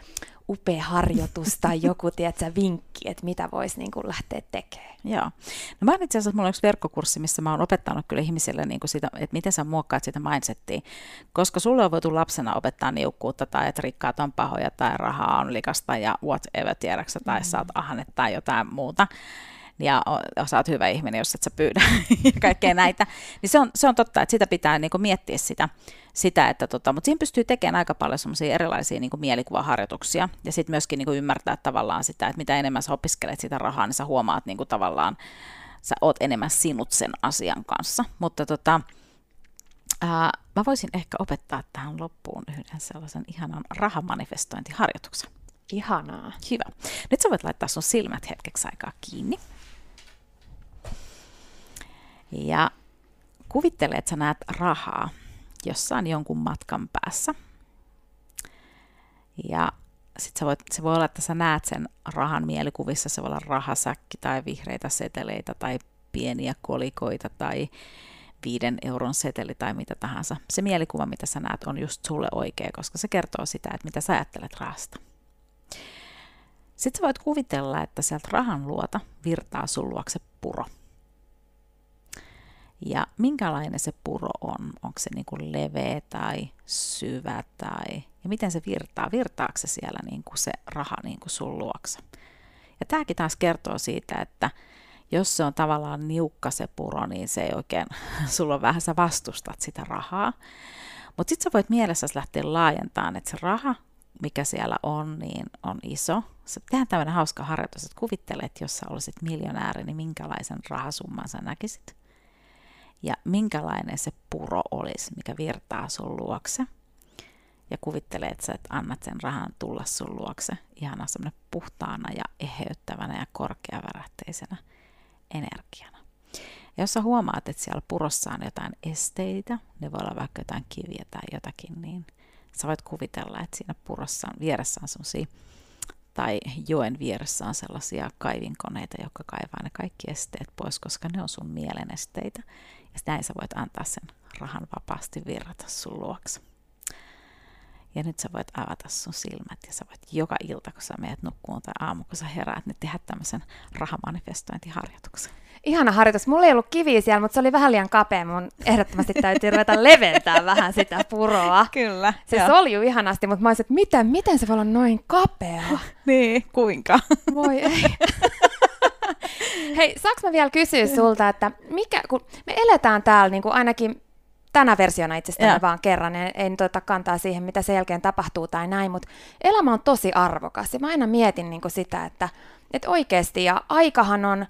upea harjoitus tai joku tiedätkö, vinkki, että mitä voisi niin kuin lähteä tekemään? Joo. No mä itse asiassa, mulla on yksi verkkokurssi, missä mä oon opettanut kyllä ihmisille niin kuin sitä, että miten sä muokkaat sitä mindsettiä. Koska sulle on voitu lapsena opettaa niukkuutta tai että rikkaat on pahoja tai rahaa on likasta ja whatever, tiedäksä, tai mm. saat ahne tai jotain muuta ja sä oot hyvä ihminen, jos et sä pyydä ja kaikkea näitä. Niin se on, se on totta, että sitä pitää niin miettiä sitä, sitä että tota, mutta siinä pystyy tekemään aika paljon semmoisia erilaisia niin mielikuvaharjoituksia ja sitten myöskin niin ymmärtää tavallaan sitä, että mitä enemmän sä opiskelet sitä rahaa, niin sä huomaat niin tavallaan, sä oot enemmän sinut sen asian kanssa. Mutta tota, ää, mä voisin ehkä opettaa tähän loppuun yhden sellaisen ihanan rahamanifestointiharjoituksen. Ihanaa. Hyvä. Nyt sä voit laittaa sun silmät hetkeksi aikaa kiinni. Ja kuvittele, että sä näet rahaa jossain jonkun matkan päässä. Ja sit sä voit, se voi olla, että sä näet sen rahan mielikuvissa, se voi olla rahasäkki tai vihreitä seteleitä tai pieniä kolikoita tai viiden euron seteli tai mitä tahansa. Se mielikuva, mitä sä näet, on just sulle oikea, koska se kertoo sitä, että mitä sä ajattelet rahasta. Sitten sä voit kuvitella, että sieltä rahan luota virtaa sun luokse puro. Ja minkälainen se puro on? Onko se niin kuin leveä tai syvä tai... Ja miten se virtaa? Virtaako se siellä niin kuin se raha niin kuin sun luokse? Ja tämäkin taas kertoo siitä, että jos se on tavallaan niukka se puro, niin se ei oikein, sulla on vähän, sä vastustat sitä rahaa. Mutta sitten sä voit mielessä lähteä laajentamaan, että se raha, mikä siellä on, niin on iso. Se tehdään tämmöinen hauska harjoitus, että kuvittelet, että jos sä olisit miljonääri, niin minkälaisen rahasumman sä näkisit ja minkälainen se puro olisi, mikä virtaa sun luokse. Ja kuvittele, että sä et annat sen rahan tulla sun luokse ihana semmoinen puhtaana ja eheyttävänä ja korkeavärähteisenä energiana. Ja jos sä huomaat, että siellä purossa on jotain esteitä, ne voi olla vaikka jotain kiviä tai jotakin, niin sä voit kuvitella, että siinä purossa on, vieressä on semmoisia tai joen vieressä on sellaisia kaivinkoneita, jotka kaivaa ne kaikki esteet pois, koska ne on sun mielen esteitä. Ja näin sä voit antaa sen rahan vapaasti virrata sun luokse. Ja nyt sä voit avata sun silmät ja sä voit joka ilta, kun sä meet nukkuun tai aamu, kun sä heräät, niin tehdä tämmöisen rahamanifestointiharjoituksen. Ihana harjoitus. Mulla ei ollut kiviä siellä, mutta se oli vähän liian kapea. Mun ehdottomasti täytyy ruveta leventää vähän sitä puroa. Kyllä. Se joo. soljui ihanasti, mutta mä olisin, että miten, miten se voi olla noin kapea? niin, kuinka? Voi ei. Hei, saanko mä vielä kysyä sulta, että mikä, kun me eletään täällä niin kuin ainakin tänä versiona itsestäni vaan kerran, en, en tuota kantaa siihen, mitä sen jälkeen tapahtuu tai näin, mutta elämä on tosi arvokas ja mä aina mietin niin kuin sitä, että, että oikeasti ja aikahan on,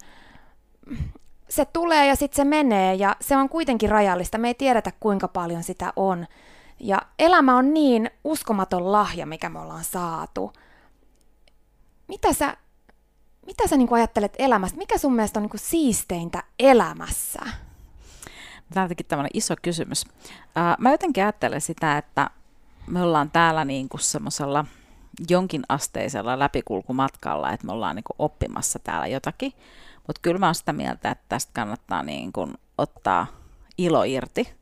se tulee ja sitten se menee ja se on kuitenkin rajallista, me ei tiedetä kuinka paljon sitä on. Ja elämä on niin uskomaton lahja, mikä me ollaan saatu. Mitä sä mitä sä niin kuin ajattelet elämästä? Mikä sun mielestä on niin kuin siisteintä elämässä? Tämä on tämmöinen iso kysymys. Mä jotenkin ajattelen sitä, että me ollaan täällä niin kuin semmoisella jonkinasteisella läpikulkumatkalla, että me ollaan niin kuin oppimassa täällä jotakin. Mutta kyllä mä oon sitä mieltä, että tästä kannattaa niin kuin ottaa ilo irti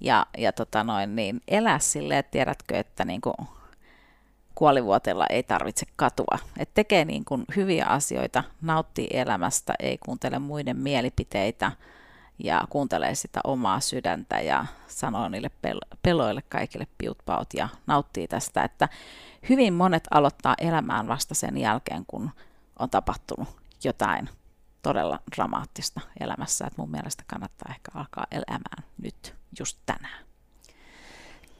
ja, ja tota noin, niin elää silleen, tiedätkö, että niin kuin kuolivuotella ei tarvitse katua. Et tekee niin kuin hyviä asioita, nauttii elämästä, ei kuuntele muiden mielipiteitä ja kuuntelee sitä omaa sydäntä ja sanoo niille pel- peloille kaikille piutpaut ja nauttii tästä, että hyvin monet aloittaa elämään vasta sen jälkeen, kun on tapahtunut jotain todella dramaattista elämässä, että mun mielestä kannattaa ehkä alkaa elämään nyt, just tänään.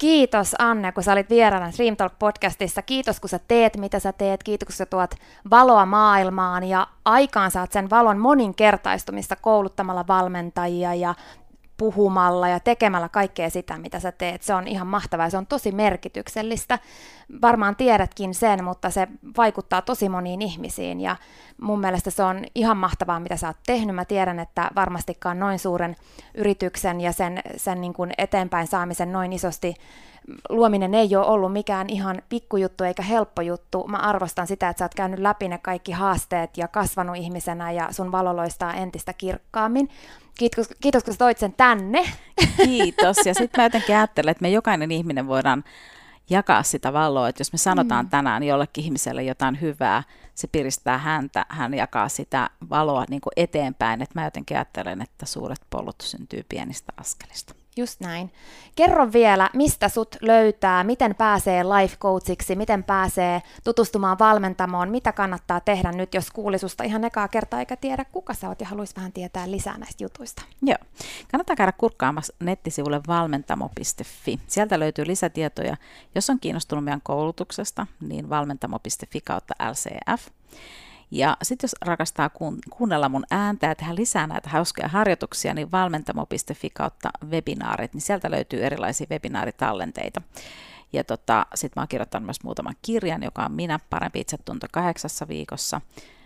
Kiitos Anne, kun sä olit vieraana Dream Talk podcastissa. Kiitos, kun sä teet, mitä sä teet. Kiitos, kun sä tuot valoa maailmaan ja aikaan saat sen valon moninkertaistumista kouluttamalla valmentajia ja puhumalla ja tekemällä kaikkea sitä, mitä sä teet. Se on ihan mahtavaa ja se on tosi merkityksellistä. Varmaan tiedätkin sen, mutta se vaikuttaa tosi moniin ihmisiin ja mun mielestä se on ihan mahtavaa, mitä sä oot tehnyt. Mä tiedän, että varmastikaan noin suuren yrityksen ja sen, sen niin kuin eteenpäin saamisen noin isosti luominen ei ole ollut mikään ihan pikkujuttu eikä helppo juttu. Mä arvostan sitä, että sä oot käynyt läpi ne kaikki haasteet ja kasvanut ihmisenä ja sun valo loistaa entistä kirkkaammin. Kiitos, kiitos kun toit sen tänne. Kiitos. Ja sitten mä jotenkin ajattelen, että me jokainen ihminen voidaan jakaa sitä valoa, että jos me sanotaan mm. tänään jollekin ihmiselle jotain hyvää, se piristää häntä, hän jakaa sitä valoa niin kuin eteenpäin, että mä jotenkin ajattelen, että suuret polut syntyy pienistä askelista. Just näin. Kerro vielä, mistä sut löytää, miten pääsee life coachiksi, miten pääsee tutustumaan valmentamoon, mitä kannattaa tehdä nyt, jos kuulisusta ihan ekaa kertaa eikä tiedä, kuka sä oot ja haluaisi vähän tietää lisää näistä jutuista. Joo. Kannattaa käydä kurkkaamassa nettisivulle valmentamo.fi. Sieltä löytyy lisätietoja. Jos on kiinnostunut meidän koulutuksesta, niin valmentamo.fi kautta LCF. Ja sitten jos rakastaa kuunnella mun ääntä ja tehdä lisää näitä hauskoja harjoituksia, niin valmentamo.fi kautta webinaarit, niin sieltä löytyy erilaisia webinaaritallenteita. Ja tota, sitten mä oon kirjoittanut myös muutaman kirjan, joka on Minä, parempi itsetunto kahdeksassa viikossa.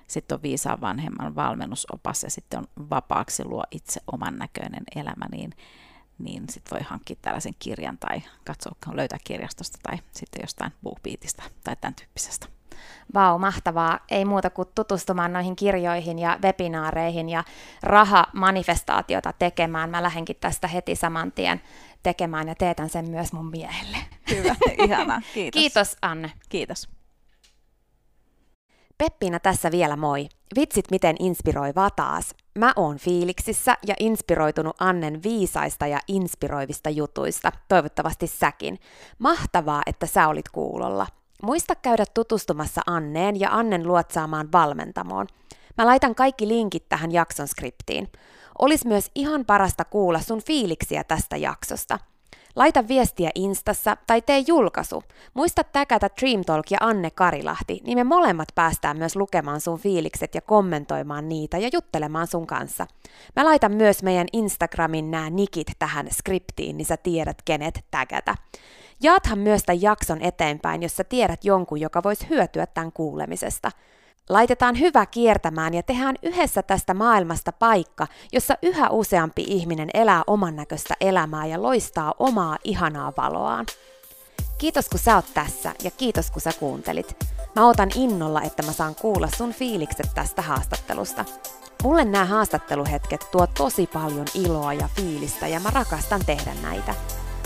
Sitten on Viisaan vanhemman valmennusopas ja sitten on Vapaaksi luo itse oman näköinen elämä, niin, niin sitten voi hankkia tällaisen kirjan tai katsoa, löytää kirjastosta tai sitten jostain BookBeatista tai tämän tyyppisestä. Vau, mahtavaa. Ei muuta kuin tutustumaan noihin kirjoihin ja webinaareihin ja rahamanifestaatiota tekemään. Mä lähdenkin tästä heti saman tien tekemään ja teetän sen myös mun miehelle. Hyvä, ihana. Kiitos. Kiitos Anne. Kiitos. Peppiina tässä vielä moi. Vitsit miten inspiroivaa taas. Mä oon fiiliksissä ja inspiroitunut Annen viisaista ja inspiroivista jutuista. Toivottavasti säkin. Mahtavaa, että sä olit kuulolla. Muista käydä tutustumassa Anneen ja Annen luotsaamaan valmentamoon. Mä laitan kaikki linkit tähän jakson skriptiin. Olis myös ihan parasta kuulla sun fiiliksiä tästä jaksosta. Laita viestiä Instassa tai tee julkaisu. Muista täkätä Dream Talk ja Anne Karilahti, niin me molemmat päästään myös lukemaan sun fiilikset ja kommentoimaan niitä ja juttelemaan sun kanssa. Mä laitan myös meidän Instagramin nämä nikit tähän skriptiin, niin sä tiedät kenet täkätä. Jaathan myös tämän jakson eteenpäin, jos sä tiedät jonkun, joka voisi hyötyä tämän kuulemisesta. Laitetaan hyvä kiertämään ja tehdään yhdessä tästä maailmasta paikka, jossa yhä useampi ihminen elää oman näköistä elämää ja loistaa omaa ihanaa valoaan. Kiitos kun sä oot tässä ja kiitos kun sä kuuntelit. Mä otan innolla, että mä saan kuulla sun fiilikset tästä haastattelusta. Mulle nämä haastatteluhetket tuo tosi paljon iloa ja fiilistä ja mä rakastan tehdä näitä.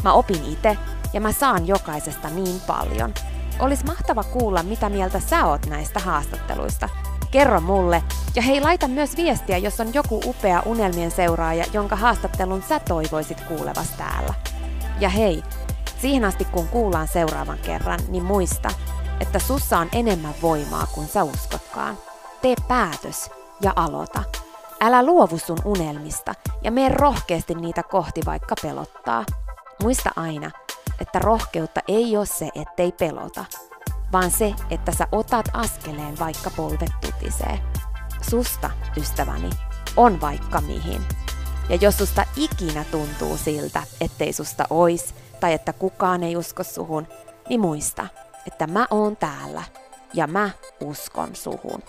Mä opin itse ja mä saan jokaisesta niin paljon. Olisi mahtava kuulla, mitä mieltä sä oot näistä haastatteluista. Kerro mulle, ja hei laita myös viestiä, jos on joku upea unelmien seuraaja, jonka haastattelun sä toivoisit kuulevas täällä. Ja hei, siihen asti kun kuullaan seuraavan kerran, niin muista, että sussa on enemmän voimaa kuin sä uskotkaan. Tee päätös ja aloita. Älä luovu sun unelmista ja mene rohkeasti niitä kohti vaikka pelottaa. Muista aina, että rohkeutta ei ole se, ettei pelota, vaan se, että sä otat askeleen vaikka polvet tutisee. Susta, ystäväni, on vaikka mihin. Ja jos susta ikinä tuntuu siltä, ettei susta ois, tai että kukaan ei usko suhun, niin muista, että mä oon täällä ja mä uskon suhun.